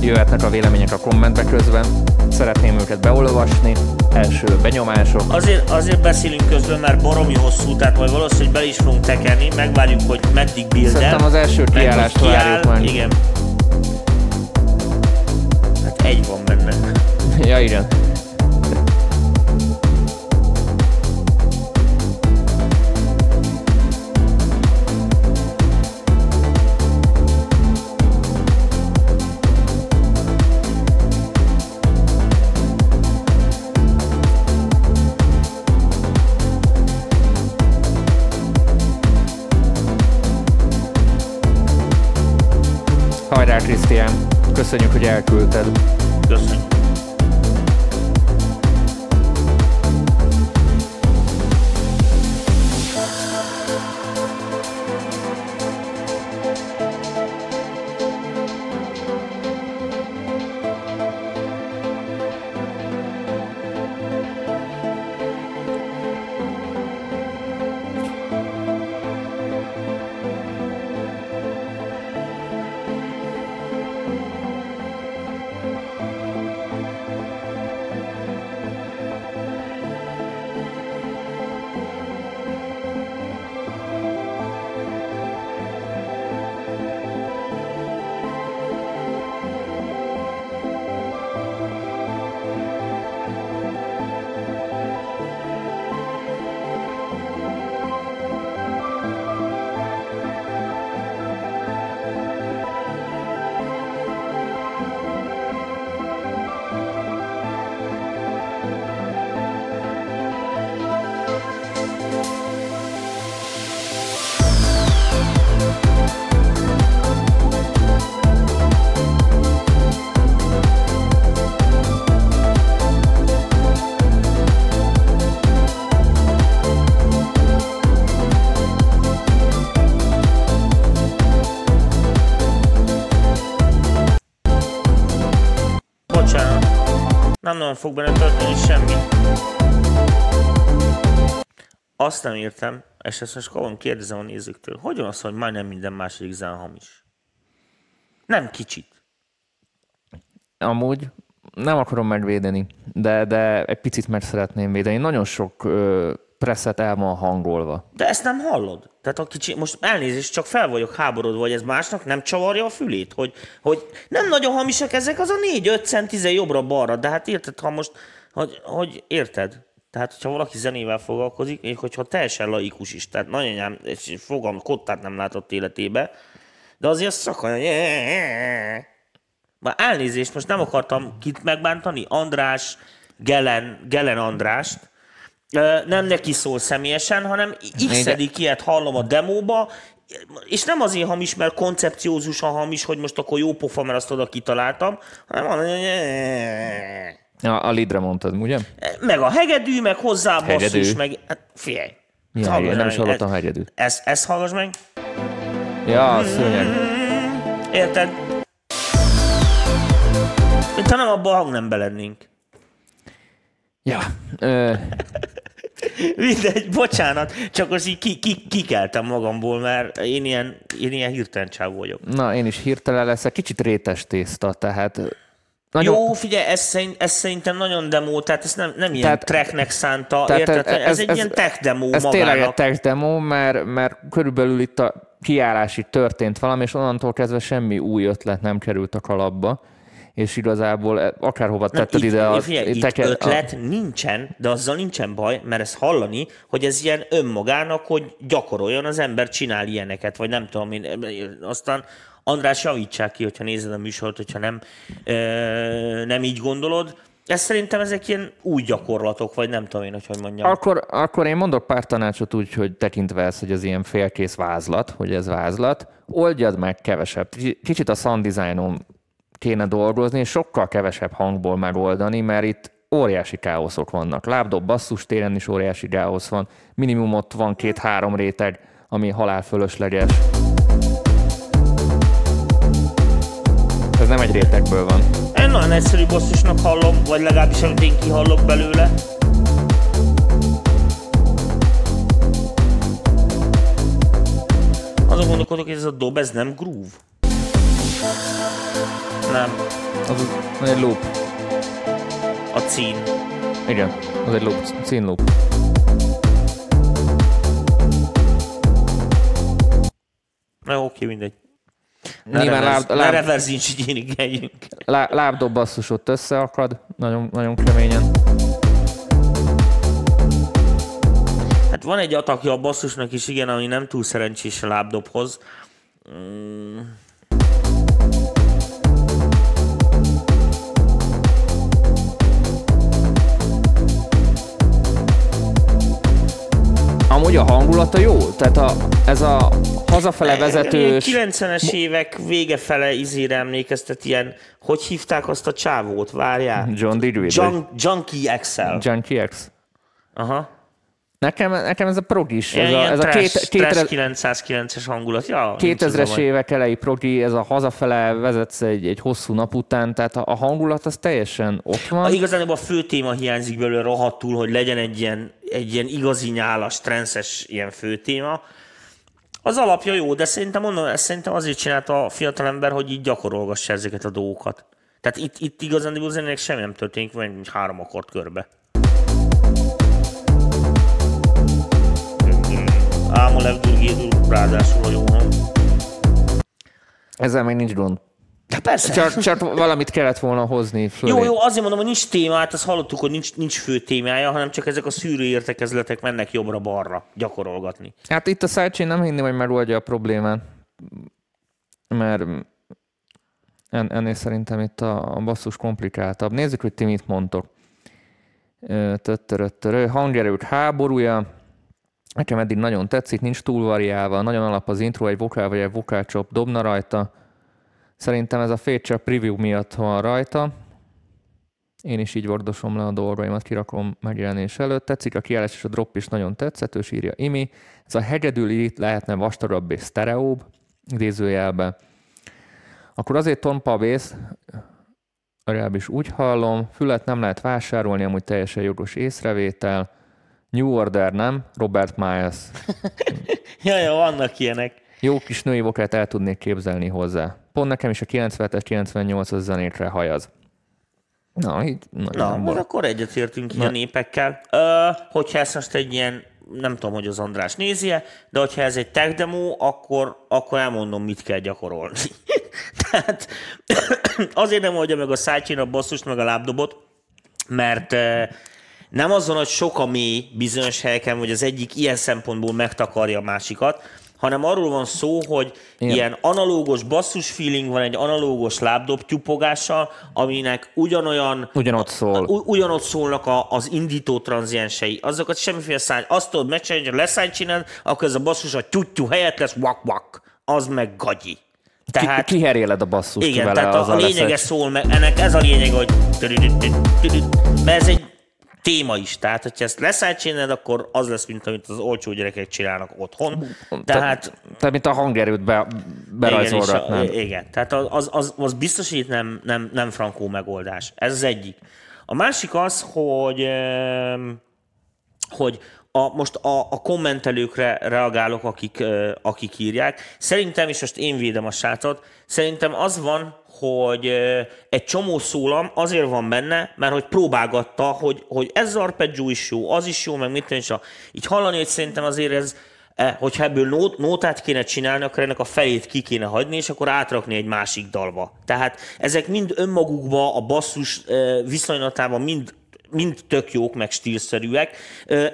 Jöhetnek a vélemények a kommentbe közben. Szeretném őket beolvasni. Első benyomások. Azért, azért beszélünk közben, mert baromi hosszú, tehát majd valószínűleg bele is fogunk tekerni, megvárjuk, hogy meddig bildel. Szerintem az első kiállást kiáll, várjuk meg. Igen. Hát egy van benne. Ja, igen. Köszönjük, hogy elküldted. Köszönjük. Nem fog benne történni semmi. Azt nem értem, és ezt most komolyan kérdezem a nézőktől, hogy van az, hogy majdnem minden második zene hamis? Nem kicsit. Amúgy nem akarom megvédeni, de, de egy picit meg szeretném védeni. Nagyon sok ö, presszet el van hangolva. De ezt nem hallod. Tehát a kicsi, most elnézést, csak fel vagyok háborodva, hogy ez másnak nem csavarja a fülét, hogy, hogy nem nagyon hamisak ezek, az a 4-5 centize jobbra-balra, de hát érted, ha most, hogy, hogy érted? Tehát, hogyha valaki zenével foglalkozik, még hogyha teljesen laikus is, tehát nagyanyám egy fogam kottát nem látott életébe, de azért olyan, már elnézést, most nem akartam kit megbántani, András, Gelen, Gelen Andrást, nem neki szól személyesen, hanem x ilyet hallom a demóba, és nem azért hamis, mert koncepciózusan hamis, hogy most akkor jó pofa, mert azt oda kitaláltam, hanem van, A, a lidre mondtad, ugye? meg a hegedű, meg hozzá a basszus, Hegedű. meg hát figyelj. Ja, Hallgass én nem is hallottam e- hegyedűt. Ezt, ezt hallgass meg. Ja, szörnyeg. Érted? Mint ha nem abban a hangnemben lennénk. Ja, ö, Mindegy, bocsánat, csak most így ki, ki, kikeltem magamból, mert én ilyen, én ilyen hirtelen csávó vagyok. na, én is hirtelen leszek. Kicsit rétes tészta, tehát... Nagyon, Jó, figyelj, ez, szerint, ez szerintem nagyon demo, tehát ez nem, nem ilyen Tehát- tracknek szánta, tehát érted? Ez, ez, egy ilyen tech demo Ez tényleg egy magának. tech demo, mert, mert körülbelül itt a kiállásig történt valami, és onnantól kezdve semmi új ötlet nem került a kalapba, és igazából e- akárhova tetted itt, ide a... figyelj, teke- ötlet nincsen, de azzal nincsen baj, mert ez hallani, hogy ez ilyen önmagának, hogy gyakoroljon az ember, csinál ilyeneket, vagy nem tudom én. Aztán András, javítsák ki, hogyha nézed a műsort, hogyha nem, ö, nem így gondolod. Ez szerintem ezek ilyen új gyakorlatok, vagy nem tudom én, hogy hogy mondjam. Akkor, akkor én mondok pár tanácsot úgy, hogy tekintve ezt, hogy az ilyen félkész vázlat, hogy ez vázlat, oldjad meg kevesebb. Kicsit a sound designon kéne dolgozni, és sokkal kevesebb hangból megoldani, mert itt óriási káoszok vannak. Lábdob basszus téren is óriási káosz van. Minimum ott van két-három réteg, ami halál fölösleges. Ez nem egy rétegből van. Én nagyon egyszerű bosszusnak hallom, vagy legalábbis amit én kihallok belőle. Azon gondolkodok, hogy ez a dob, ez nem groove. Nem, Az, az egy loop. a cín. Igen, az egy loop, színloop. Na oké, mindegy. Nyilván reverz, láb, ne láb, reverz nincs igényig eljünk. lá, lábdob basszus ott összeakad, nagyon, nagyon keményen. Hát van egy atakja a basszusnak is, igen, ami nem túl szerencsés a lábdobhoz. Mm, Amúgy a hangulata jó, tehát a, ez a hazafele vezetős... Ilyen 90-es évek vége fele izére emlékeztet, ilyen, hogy hívták azt a csávót, várjál? John Didwill. Junk, Junkie XL. Junkie X. Aha. Nekem, nekem ez a progis, ez a, ez a trash, két, trash két, 909-es hangulat. Ja, nincs ez a 2000-es baj. évek elejé progi, ez a hazafele vezetsz egy, egy hosszú nap után, tehát a, a hangulat az teljesen ott A, van. igazán a fő téma hiányzik belőle rohadtul, hogy legyen egy ilyen, egy ilyen igazi nyálas, transzes ilyen fő téma. Az alapja jó, de szerintem mondom, ezt szerintem azért csinálta a fiatalember, hogy így gyakorolgassa ezeket a dolgokat. Tehát itt, itt igazán a zenének semmi nem történik, vagy három akkord körbe. Ámolev Durgédur, ráadásul a jó hang. Ezzel még nincs gond. De persze. Csak, csak valamit kellett volna hozni fölé. Jó, jó, azért mondom, hogy nincs téma, hát azt hallottuk, hogy nincs, nincs fő témája, hanem csak ezek a szűrő értekezletek mennek jobbra-balra gyakorolgatni. Hát itt a sidechain nem hinném, hogy megoldja a problémát, mert en, ennél szerintem itt a, a basszus komplikáltabb. Nézzük, hogy ti mit mondtok. Ö, Töttöröttörö. Hangerők háborúja. Nekem eddig nagyon tetszik, nincs túl variálva, nagyon alap az intro, egy vokál vagy egy vokálcsop dobna rajta. Szerintem ez a feature preview miatt van rajta. Én is így vordosom le a dolgaimat, kirakom megjelenés előtt. Tetszik a kiállás és a drop is nagyon tetszetős, írja Imi. Ez a hegedül itt lehetne vastagabb és sztereóbb, idézőjelbe. Akkor azért tompa a vész, legalábbis úgy hallom. Fület nem lehet vásárolni, amúgy teljesen jogos észrevétel. New Order nem, Robert Miles. Ja, ja, vannak ilyenek. Jó kis női vokát el tudnék képzelni hozzá. Pont nekem is a 97-es, 98-as zenétre hajaz. Na, így Na, most akkor egyetértünk így a népekkel. Ö, hogyha ezt most egy ilyen, nem tudom, hogy az András nézi de hogyha ez egy tech demo, akkor, akkor elmondom, mit kell gyakorolni. Tehát azért nem oldja meg a sidechain a basszust, meg a lábdobot, mert nem azon, hogy sok a mély bizonyos helyeken, hogy az egyik ilyen szempontból megtakarja a másikat, hanem arról van szó, hogy Igen. ilyen analógos basszus feeling van egy analógos lábdob tyupogással, aminek ugyanolyan Ugyanott szól. U- ugyanott szólnak a, az indító tranziensei. Azokat semmiféle szány. Azt tudod megcsinálni, hogy leszájcsinálod, akkor ez a basszus a tyuttyú helyett lesz vak-vak. Az meg gagyi. Tehát, Ki, kiheréled a basszust igen, vele tehát a, a lényege szól meg, ennek ez a lényeg, hogy mert ez egy téma is. Tehát, hogyha ezt leszájtcsinálod, akkor az lesz, mint amit az olcsó gyerekek csinálnak otthon. Tehát, Tehát, mint a hangerőt be, berajzolgatnád. igen, igen, tehát az, az, az, biztos, hogy itt nem, nem, nem frankó megoldás. Ez az egyik. A másik az, hogy, hogy a, most a, a kommentelőkre reagálok, akik, akik írják. Szerintem, és most én védem a srácot, szerintem az van, hogy egy csomó szólam azért van benne, mert hogy próbálgatta, hogy, hogy ez az arpeggio is jó, az is jó, meg mit a, így hallani, hogy szerintem azért ez, eh, hogyha ebből nót, nótát kéne csinálni, akkor ennek a felét ki kéne hagyni, és akkor átrakni egy másik dalba. Tehát ezek mind önmagukban, a basszus viszonylatában mind mind tök jók, meg stílszerűek.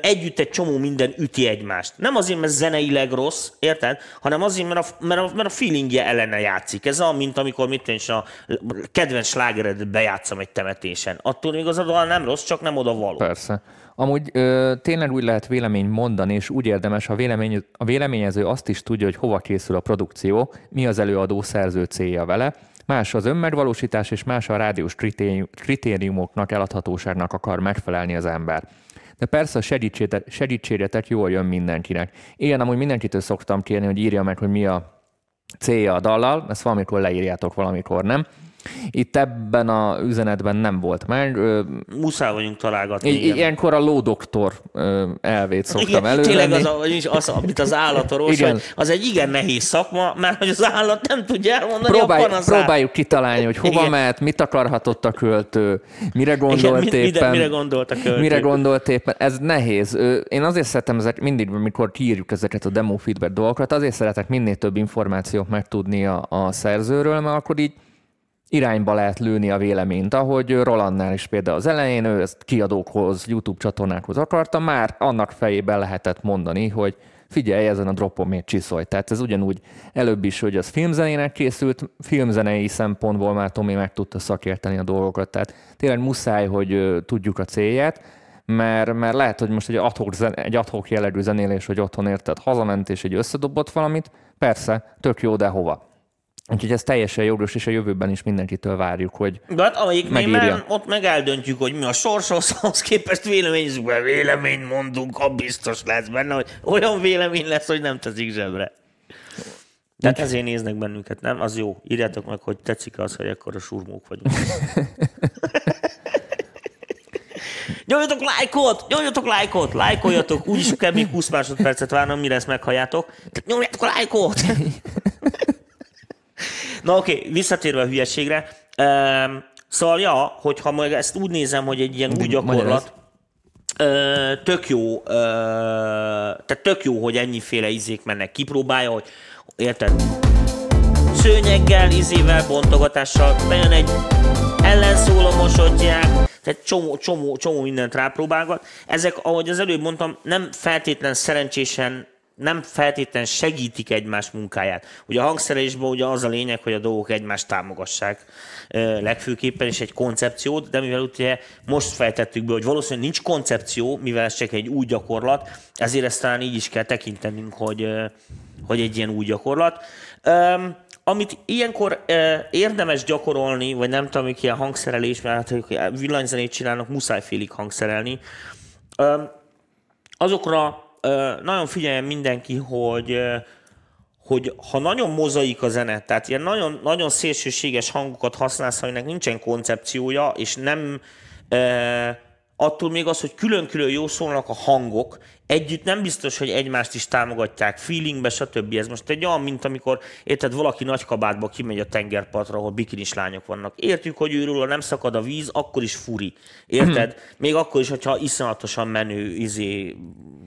Együtt egy csomó minden üti egymást. Nem azért, mert zeneileg rossz, érted? Hanem azért, mert a, mert a, mert a feelingje ellene játszik. Ez olyan, mint amikor mit én, a kedvenc slágeredet bejátszom egy temetésen. Attól még az a dal nem rossz, csak nem oda való. Persze. Amúgy ö, tényleg úgy lehet vélemény mondani, és úgy érdemes, ha vélemény, a véleményező azt is tudja, hogy hova készül a produkció, mi az előadó szerző célja vele, más az önmegvalósítás, és más a rádiós kritérium- kritériumoknak, eladhatóságnak akar megfelelni az ember. De persze a segítséget, segítségetek jól jön mindenkinek. Én amúgy mindenkitől szoktam kérni, hogy írja meg, hogy mi a célja a dallal, ezt valamikor leírjátok, valamikor nem. Itt ebben a üzenetben nem volt meg. Muszáj vagyunk találgatni. igen. ilyenkor a lódoktor elvét szoktam Igen, elővenni. tényleg az, a, az, amit az állatorvos, Igen. az egy igen nehéz szakma, mert hogy az állat nem tudja elmondani Próbálj, a panaszát. próbáljuk kitalálni, hogy hova Igen. mehet, mit akarhatott a költő, mire Igen, gondolt mit- éppen. mire, gondolt a költő? Mire gondolt éppen? Ez nehéz. Én azért szeretem ezek, mindig, amikor kiírjuk ezeket a demo feedback dolgokat, azért szeretek minél több információt megtudni a, a szerzőről, mert akkor így irányba lehet lőni a véleményt, ahogy Rolandnál is például az elején, ő ezt kiadókhoz, YouTube csatornákhoz akarta, már annak fejében lehetett mondani, hogy figyelj, ezen a dropon miért csiszolj. Tehát ez ugyanúgy előbb is, hogy az filmzenének készült, filmzenei szempontból már Tomi meg tudta szakérteni a dolgokat. Tehát tényleg muszáj, hogy tudjuk a célját, mert, mert lehet, hogy most egy adhok, zen, egy adhok jellegű zenélés, hogy otthon érted, hazament és egy összedobott valamit, persze, tök jó, de hova? Úgyhogy ez teljesen jogos, és a jövőben is mindenkitől várjuk, hogy De hát amelyik Megírja. ott meg eldöntjük, hogy mi a sorsos, ahhoz képest véleményezünk, mert véleményt mondunk, ha biztos lesz benne, hogy olyan vélemény lesz, hogy nem teszik zsebre. Tehát ezért néznek bennünket, nem? Az jó. Írjátok meg, hogy tetszik az, hogy ekkor a surmók vagyunk. Nyomjatok lájkot! Nyomjatok lájkot! Lájkoljatok! Úgyis kell még 20 másodpercet várnom, mire ezt meghalljátok. A lájkot! Na oké, okay, visszatérve a hülyeségre. Um, szóval, ja, hogyha majd ezt úgy nézem, hogy egy ilyen új gyakorlat, ö, tök jó, ö, tehát tök jó, hogy ennyiféle izék mennek. Kipróbálja, hogy érted? Szőnyeggel, izével, bontogatással, bejön egy ellenszólomosodják, tehát csomó, csomó, csomó mindent rápróbálgat. Ezek, ahogy az előbb mondtam, nem feltétlen szerencsésen nem feltétlen segítik egymás munkáját. Ugye a hangszerelésben ugye az a lényeg, hogy a dolgok egymást támogassák legfőképpen, és egy koncepciót, de mivel ugye most fejtettük be, hogy valószínűleg nincs koncepció, mivel ez csak egy új gyakorlat, ezért ezt talán így is kell tekintenünk, hogy, hogy egy ilyen új gyakorlat. Amit ilyenkor ö, érdemes gyakorolni, vagy nem tudom, hogy ilyen hangszerelés, mert hát villanyzenét csinálnak, muszáj félig hangszerelni, azokra nagyon figyeljen mindenki, hogy hogy ha nagyon mozaik a zene, tehát ilyen nagyon, nagyon szélsőséges hangokat használsz, aminek nincsen koncepciója, és nem e, attól még az, hogy külön-külön jó szólnak a hangok, együtt nem biztos, hogy egymást is támogatják, feelingbe, stb. Ez most egy olyan, mint amikor érted, valaki nagy kabátba kimegy a tengerpartra, ahol bikinis lányok vannak. Értjük, hogy őről nem szakad a víz, akkor is furi. Érted? Még akkor is, hogyha iszonyatosan menő izé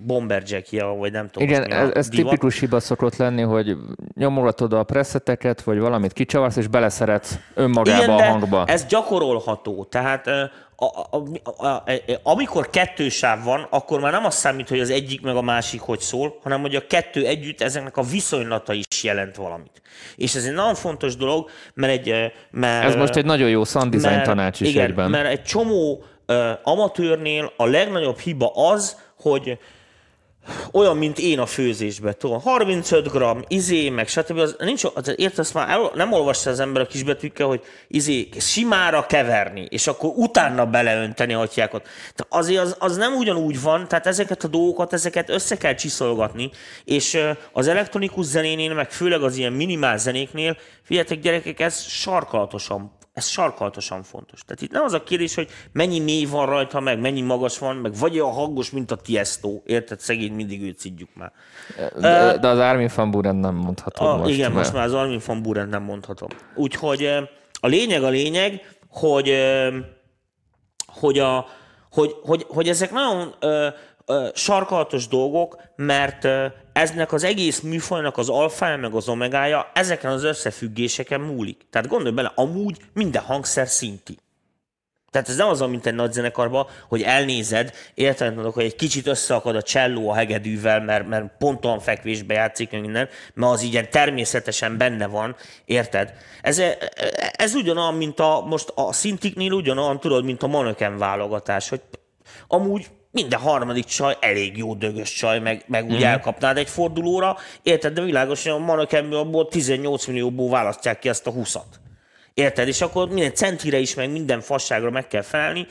bomberjackje, vagy nem tudom. Igen, ez, ez divat. tipikus hiba szokott lenni, hogy nyomogatod a presszeteket, vagy valamit kicsavarsz, és beleszeretsz önmagába Igen, a hangba. ez gyakorolható. Tehát a, a, a, a, a, amikor kettő sáv van, akkor már nem az számít, hogy az egyik meg a másik hogy szól, hanem hogy a kettő együtt ezeknek a viszonylata is jelent valamit. És ez egy nagyon fontos dolog, mert egy... ö, Mert, Ez most egy nagyon jó sound design mert- tanács is igen, egyben. Mert egy csomó uh, amatőrnél a legnagyobb hiba az, hogy olyan, mint én a főzésbe, tudom, 35 gram, izé, meg stb. Az, nincs, az, érted, már el, nem olvassa az ember a kisbetűkkel, hogy izé, simára keverni, és akkor utána beleönteni atyákat. Tehát azért az, az, nem ugyanúgy van, tehát ezeket a dolgokat, ezeket össze kell csiszolgatni, és az elektronikus zenénél, meg főleg az ilyen minimál zenéknél, figyeljetek gyerekek, ez sarkalatosan ez sarkalatosan fontos. Tehát itt nem az a kérdés, hogy mennyi mély van rajta, meg mennyi magas van, meg vagy olyan hangos, mint a Tiesto. Érted? Szegény mindig őt szidjuk már. De, de az Armin van Buren nem mondhatod A, most. igen, mert- most már az Armin van Buren nem mondhatom. Úgyhogy a lényeg a lényeg, hogy, hogy, a, hogy, hogy, hogy ezek nagyon sarkalatos dolgok, mert eznek az egész műfajnak az alfája meg az omegája ezeken az összefüggéseken múlik. Tehát gondolj bele, amúgy minden hangszer szinti. Tehát ez nem az, mint egy nagy zenekarban, hogy elnézed, érted, mondok, hogy egy kicsit összeakad a cselló a hegedűvel, mert, mert pont fekvésbe játszik, minden, mert az ilyen természetesen benne van, érted? Ez, ez ugyanolyan, mint a, most a szintiknél ugyanolyan, tudod, mint a manöken válogatás, hogy amúgy minden harmadik csaj elég jó dögös csaj, meg, meg úgy elkapnád egy fordulóra, érted, de világos, hogy a manökenből abból 18 millióból választják ki ezt a 20-at. Érted? És akkor minden centire is, meg minden fasságra meg kell felelni.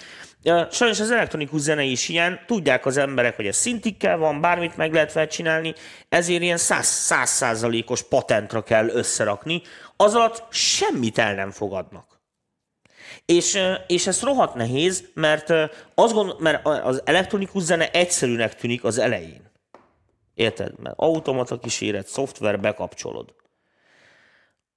Sajnos az elektronikus zene is ilyen, tudják az emberek, hogy ez szintikkel van, bármit meg lehet fel csinálni, ezért ilyen száz százalékos patentra kell összerakni, az alatt semmit el nem fogadnak. És, és ez rohadt nehéz, mert, azt gondol, mert az elektronikus zene egyszerűnek tűnik az elején. Érted? Mert automata kíséret, szoftver, bekapcsolod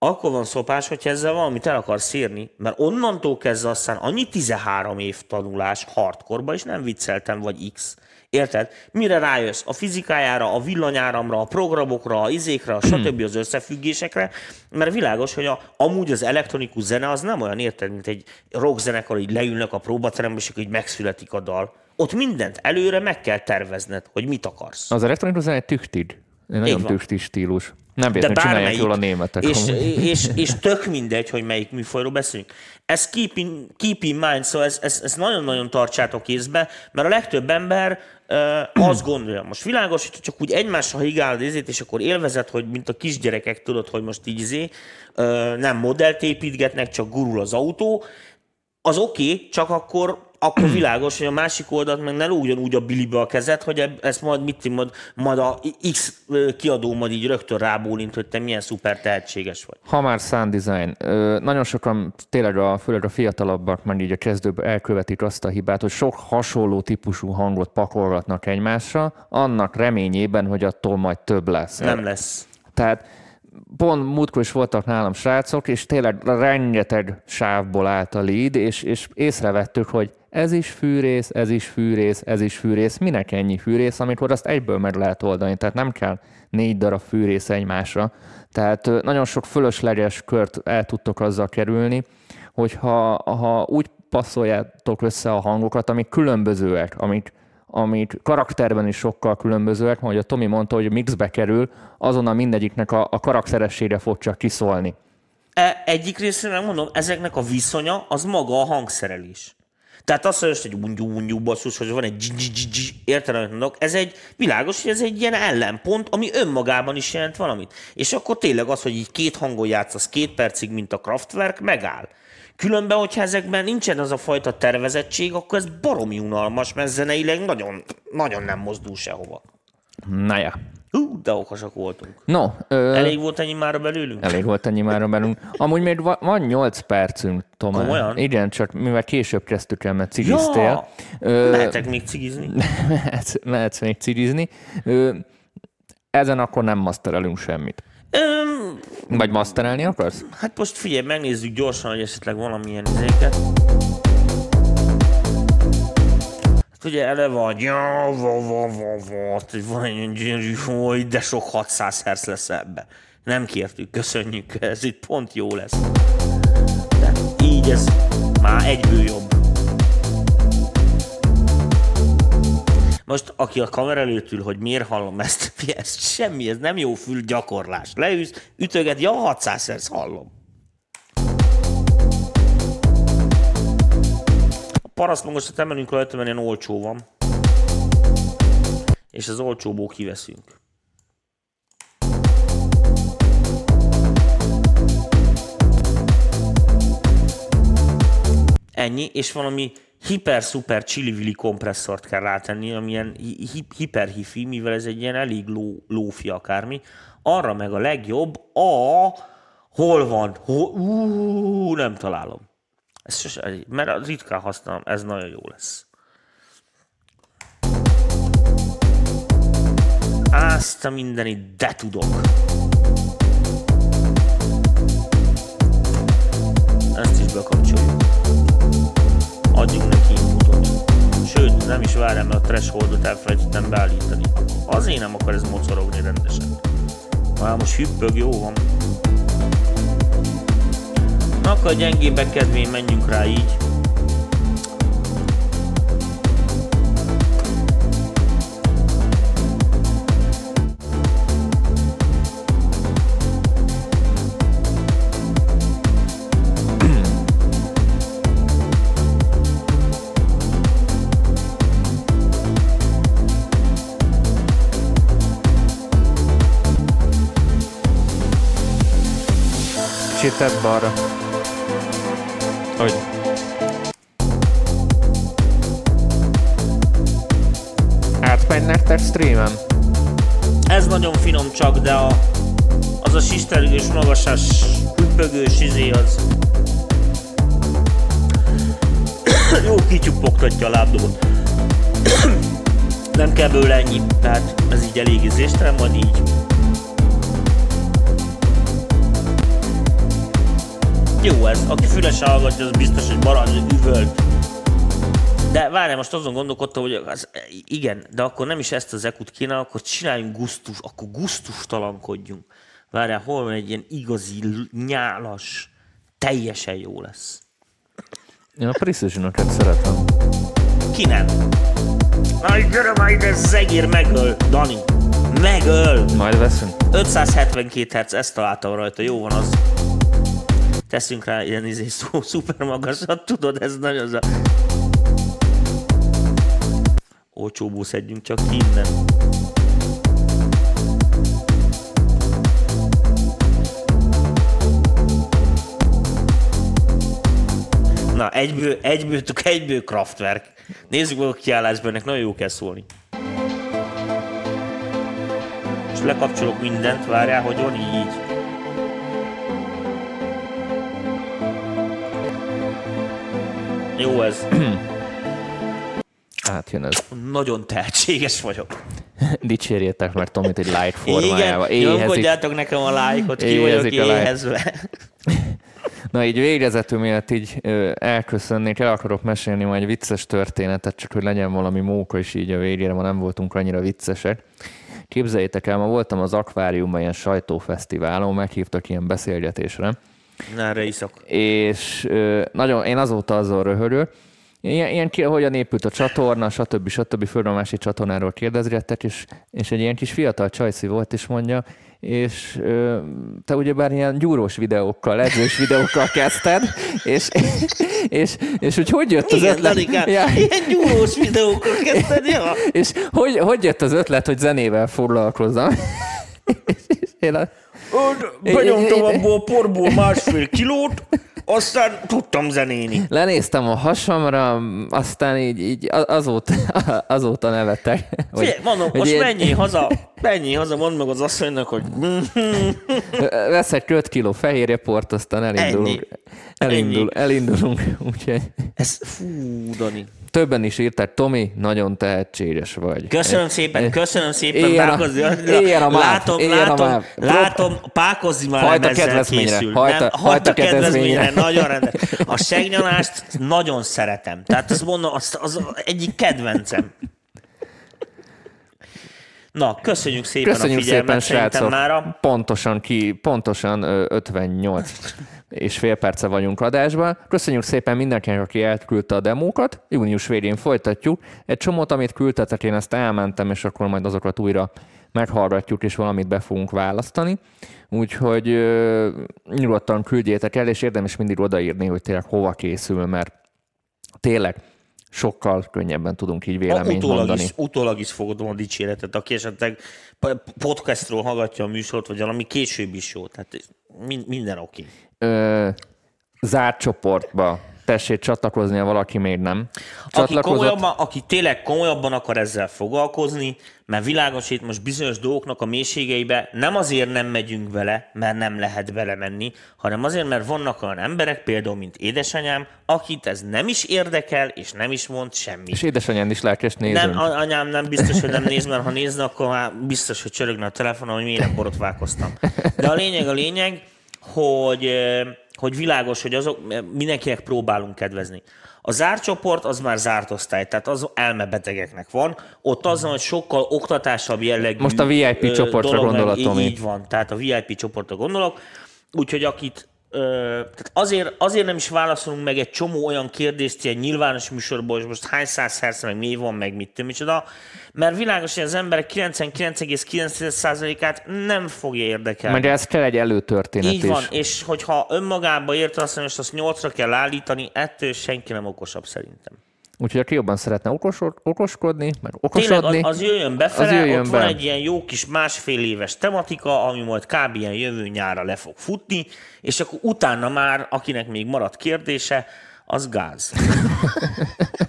akkor van szopás, hogyha ezzel valamit el akarsz írni, mert onnantól kezdve aztán annyi 13 év tanulás hardkorba, és nem vicceltem, vagy X. Érted? Mire rájössz? A fizikájára, a villanyáramra, a programokra, a izékre, a stb. az összefüggésekre, mert világos, hogy a, amúgy az elektronikus zene az nem olyan, érted, mint egy rockzenekar, így leülnek a próbaterembe, és akkor így megszületik a dal. Ott mindent előre meg kell tervezned, hogy mit akarsz. Az elektronikus zene egy tüktid. Egy nagyon van. tüktid stílus. Nem véletlenül csinálják jól a németek. és, amúgy. és, és tök mindegy, hogy melyik műfajról beszélünk. Ez keep in, keep in mind, szóval ezt, ezt, ezt nagyon-nagyon tartsátok észbe, mert a legtöbb ember uh, azt gondolja, most világos, hogy csak úgy egymással higálod ezért, és akkor élvezed, hogy mint a kisgyerekek, tudod, hogy most így izé, uh, nem modellt építgetnek, csak gurul az autó, az oké, okay, csak akkor, akkor világos, hogy a másik oldalt meg ne lógjon úgy a bilibe a kezed, hogy ezt majd, mit majd, majd a X kiadó majd így rögtön rábólint, hogy te milyen szuper tehetséges vagy. Ha már sound design, nagyon sokan tényleg a, főleg a fiatalabbak, meg így a kezdőbb elkövetik azt a hibát, hogy sok hasonló típusú hangot pakolgatnak egymásra, annak reményében, hogy attól majd több lesz. Nem lesz. Tehát pont múltkor is voltak nálam srácok, és tényleg rengeteg sávból állt a lead, és, és észrevettük, hogy ez is fűrész, ez is fűrész, ez is fűrész, minek ennyi fűrész, amikor azt egyből meg lehet oldani, tehát nem kell négy darab fűrész egymásra. Tehát nagyon sok fölösleges kört el tudtok azzal kerülni, hogyha ha úgy passzoljátok össze a hangokat, amik különbözőek, amik amik karakterben is sokkal különbözőek, ahogy a Tomi mondta, hogy mixbe kerül, azonnal mindegyiknek a, a karakterességre fog csak kiszólni. E, egyik részről megmondom, ezeknek a viszonya az maga a hangszerelés. Tehát mondja, hogy ungyú, ungyú basszus, hogy van egy dzs, érted, amit mondok? Ez egy világos, hogy ez egy ilyen ellenpont, ami önmagában is jelent valamit. És akkor tényleg az, hogy így két hangon játszasz két percig, mint a Kraftwerk, megáll. Különben, hogyha ezekben nincsen az a fajta tervezettség, akkor ez baromi unalmas, mert zeneileg nagyon, nagyon nem mozdul sehova. Na ja. Hú, de okosak voltunk. No, ö, Elég volt ennyi már belőlünk? elég volt ennyi már belünk. Amúgy még va- van 8 percünk, Tomás. Komolyan? Igen, csak mivel később kezdtük el, mert cigiztél. Ö, Mehetek még cigizni? mehetsz, mehetsz még cigizni. Ö, ezen akkor nem masterelünk semmit. Öm, Vagy masterelni akarsz? hát most figyelj, megnézzük gyorsan, hogy esetleg valamilyen izéket. Hát ugye eleve van, ja, va, hogy van egy gyönyörű, hogy de sok 600 Hz lesz ebbe. Nem kértük, köszönjük, ez itt pont jó lesz. De így ez már egyből jobb. Most, aki a kamera előtt ül, hogy miért hallom ezt, ez semmi, ez nem jó fül gyakorlás. Leülsz, ütöget, ja, 600 Hz hallom. A parasztmagosat emelünk rajta, mert ilyen olcsó van. És az olcsóból kiveszünk. Ennyi, és valami hiper-szuper csili kompresszort kell rátenni, amilyen hi- hi- hiper-hifi, mivel ez egy ilyen elég ló, lófi akármi. Arra meg a legjobb a... Hol van? Hol, ú, nem találom. Ez sose, mert ritkán használom, ez nagyon jó lesz. Azt a mindenit, de tudok. Ezt is bekapcsoljuk. Adjunk neki inputot. Sőt, nem is várjam, mert a thresholdot elfelejtettem beállítani. Azért nem akar ez mocorogni rendesen. Már most hüppög, jó van. Na akkor a kedvén menjünk rá így. Tedd balra. Hogy? Átmegy nektek streamen? Ez nagyon finom csak, de a, az a sistergős, magasás, hüppögős izé az... Jó kityupogtatja a lábdobot. Nem kell bőle ennyi, tehát ez így elég ízéstelen, majd így. Jó ez, aki fülesen hallgatja, az biztos, hogy marad üvölt. De várjál, most azon gondolkodtam, hogy az, igen, de akkor nem is ezt az ekut kéne, akkor csináljunk gusztus, akkor gusztustalankodjunk. Várjál, hol van egy ilyen igazi, nyálas, teljesen jó lesz. Én a precision szeretem. Ki nem? Na, gyere már ide, zegér megöl, Dani. Megöl! Majd veszünk. 572 Hz, ezt találtam rajta, jó van az. Teszünk rá ilyen izé, szó, szuper magasat, tudod, ez nagyon az a... Olcsóból szedjünk csak innen. Na, egyből, egyből, egyből Kraftwerk. Nézzük meg a kiállásban, ennek nagyon jó kell szólni. És lekapcsolok mindent, várjál, hogy van így. Jó ez. Átjön ez. Nagyon tehetséges vagyok. Dicsérjétek meg Tomit egy light formájával. Igen, nyomkodjátok nekem a lájkot, ki vagyok like. éhezve. Na így végezetül miatt így ö, elköszönnék, el akarok mesélni majd egy vicces történetet, csak hogy legyen valami móka is így a végére, ma nem voltunk annyira viccesek. Képzeljétek el, ma voltam az akváriumban ilyen sajtófesztiválon, meghívtak ilyen beszélgetésre, Na, erre iszok. és nagyon, én azóta azon röhögök, Ilyen, ilyen ki, hogyan épült a csatorna, stb. stb. Földön másik csatornáról kérdezgettek, és, és egy ilyen kis fiatal csajci volt, és mondja, és ö, te ugyebár ilyen gyúrós videókkal, edzős videókkal kezdted, és, és, és hogy hogy jött az Igen, ötlet? Ja, ilyen gyúrós videókon kezdted, ja? és hogy, hogy jött az ötlet, hogy zenével foglalkozzam? és én a, Benyomtam Én- én- abból a porból másfél kilót, aztán tudtam zenéni. lenéztem a hasamra, aztán így, így azóta, azóta nevetek. hogy- Figyelj, mondom, hogy most ilyen- menjél haza, Ennyi, haza mondd meg az asszonynak, hogy Vesz egy 5 kiló fehérjeport, aztán elindulunk. Ennyi. Elindul, Ennyi. elindulunk. Úgyhogy ez, fú, Dani. Többen is írták, Tomi, nagyon tehetséges vagy. Köszönöm szépen, köszönöm szépen, Éljen a- Pákozi. éljen a MÁV, látom, éljen a látom, látom, Pákozi már Hajt a kedvezményre, készül. hajt a- nem, hajt hajt a a kedvezményre, nagyon rendes. A segnyalást nagyon szeretem. Tehát azt mondom, az, az egyik kedvencem. Na, köszönjük szépen Köszönjük a figyelmet, szépen, srácok. mára. Pontosan ki, pontosan ö, 58 és fél perce vagyunk adásban. Köszönjük szépen mindenkinek, aki elküldte a demókat. Június végén folytatjuk. Egy csomót, amit küldtetek, én ezt elmentem, és akkor majd azokat újra meghallgatjuk, és valamit be fogunk választani. Úgyhogy ö, nyugodtan küldjétek el, és érdemes mindig odaírni, hogy tényleg hova készül, mert tényleg sokkal könnyebben tudunk így véleményt utólag mondani. is, utólag is fogod a dicséretet, aki esetleg podcastról hallgatja a műsort, vagy valami később is jó. Tehát min- minden oké. Ö, zárt csoportba tessék csatlakozni, ha valaki még nem Aki, komolyabban, aki tényleg komolyabban akar ezzel foglalkozni, mert világos, itt most bizonyos dolgoknak a mélységeibe nem azért nem megyünk vele, mert nem lehet vele menni, hanem azért, mert vannak olyan emberek, például mint édesanyám, akit ez nem is érdekel, és nem is mond semmit. És édesanyám is lelkes nézőnk. Nem, anyám nem biztos, hogy nem néz, mert ha nézne, akkor már biztos, hogy csörögne a telefonon, hogy miért nem borotválkoztam. De a lényeg a lényeg, hogy, hogy világos, hogy azok, mindenkinek próbálunk kedvezni. A zárt csoport az már zárt osztály, tehát az elmebetegeknek van. Ott az hogy sokkal oktatásabb jellegű Most a VIP csoportra dolog, így, így van, tehát a VIP csoportra gondolok. Úgyhogy akit tehát azért, azért nem is válaszolunk meg egy csomó olyan kérdést ilyen nyilvános műsorból, hogy most hány száz hertz, meg mi van, meg mit tudom, micsoda, mert világos, hogy az emberek 99,9%-át nem fogja érdekelni. Mert ez kell egy előtörténet Így is. van, és hogyha önmagába érte azt, hogy most azt nyolcra kell állítani, ettől senki nem okosabb szerintem. Úgyhogy aki jobban szeretne okos, okoskodni, meg Tényleg okosodni, az, az jöjjön befele, az jöjjön ott van be. egy ilyen jó kis másfél éves tematika, ami majd kb. ilyen jövő nyára le fog futni, és akkor utána már, akinek még maradt kérdése, az gáz.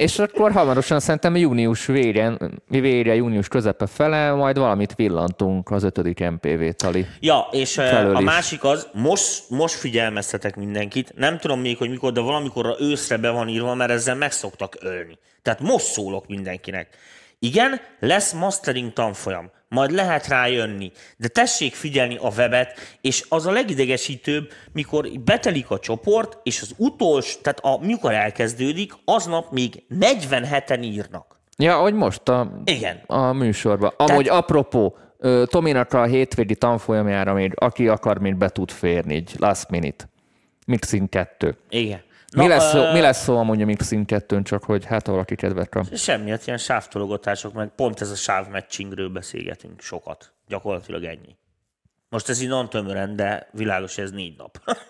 és akkor hamarosan szerintem június végén, végre, június közepe fele, majd valamit villantunk az ötödik MPV tali. Ja, és Felől a is. másik az, most, most figyelmeztetek mindenkit, nem tudom még, hogy mikor, de valamikor őszre be van írva, mert ezzel meg szoktak ölni. Tehát most szólok mindenkinek. Igen, lesz mastering tanfolyam, majd lehet rá jönni, de tessék figyelni a webet, és az a legidegesítőbb, mikor betelik a csoport, és az utolsó, tehát a, mikor elkezdődik, aznap még 47-en írnak. Ja, hogy most a, Igen. a műsorban. Amúgy apropó, ö, Tominak a hétvégi tanfolyamjára még, aki akar, még be tud férni, így last minute. Mixing 2. Igen. Mi, lesz, ö, mi lesz szó amúgy a Mixing 2 csak hogy hát ha valaki kedvet kap. Semmi, hát ilyen sávtologatások, meg pont ez a sávmatchingről beszélgetünk sokat. Gyakorlatilag ennyi. Most ez így tömören, de világos, ez négy nap.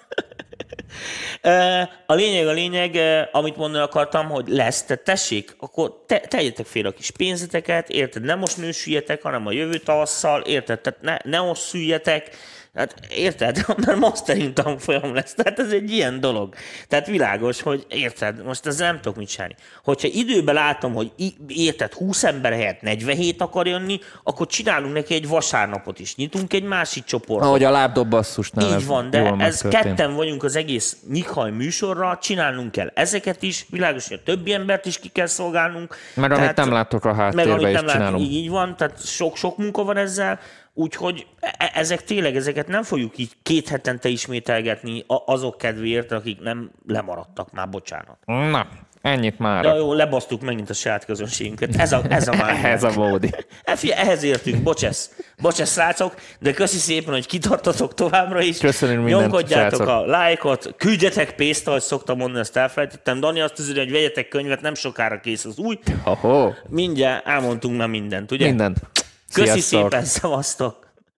A lényeg, a lényeg, amit mondani akartam, hogy lesz, tehát tessék, akkor te, tegyetek fél a kis pénzeteket, érted, nem most nősüljetek, hanem a jövő tavasszal, érted, tehát ne, ne most szüljetek, Hát érted? Mert mastering tanfolyam lesz. Tehát ez egy ilyen dolog. Tehát világos, hogy érted, most ezzel nem tudok mit csinálni. Hogyha időben látom, hogy érted, 20 ember helyett 47 akar jönni, akkor csinálunk neki egy vasárnapot is. Nyitunk egy másik csoportot. Ahogy a lábdobbasszusnál Így ez van, de ez ketten vagyunk az egész Nyithaj műsorra, csinálnunk kell ezeket is, világos, hogy a többi embert is ki kell szolgálnunk. Mert amit nem látok a meg háttérbe amit is nem látunk, csinálunk. így, így van, tehát sok-sok munka van ezzel, úgyhogy e- ezek tényleg, ezeket nem fogjuk így két hetente ismételgetni azok kedvéért, akik nem lemaradtak már, bocsánat. Na, ennyit már. Ja, jó, lebasztuk megint a saját közönségünket. Ez a, ez a már. Ez a módi. Figyelj, ehhez értünk, bocsesz. Bocsesz, srácok, de köszi szépen, hogy kitartotok továbbra is. Köszönünk mindent, Nyomkodjátok srácok. a lájkot, küldjetek pénzt, ahogy szoktam mondani, ezt elfelejtettem. Dani azt üzeni, hogy vegyetek könyvet, nem sokára kész az új. Ho-ho. Mindjárt elmondtunk már mindent, ugye? Mindent. Köszi Sziasztok. szépen, szevasztok!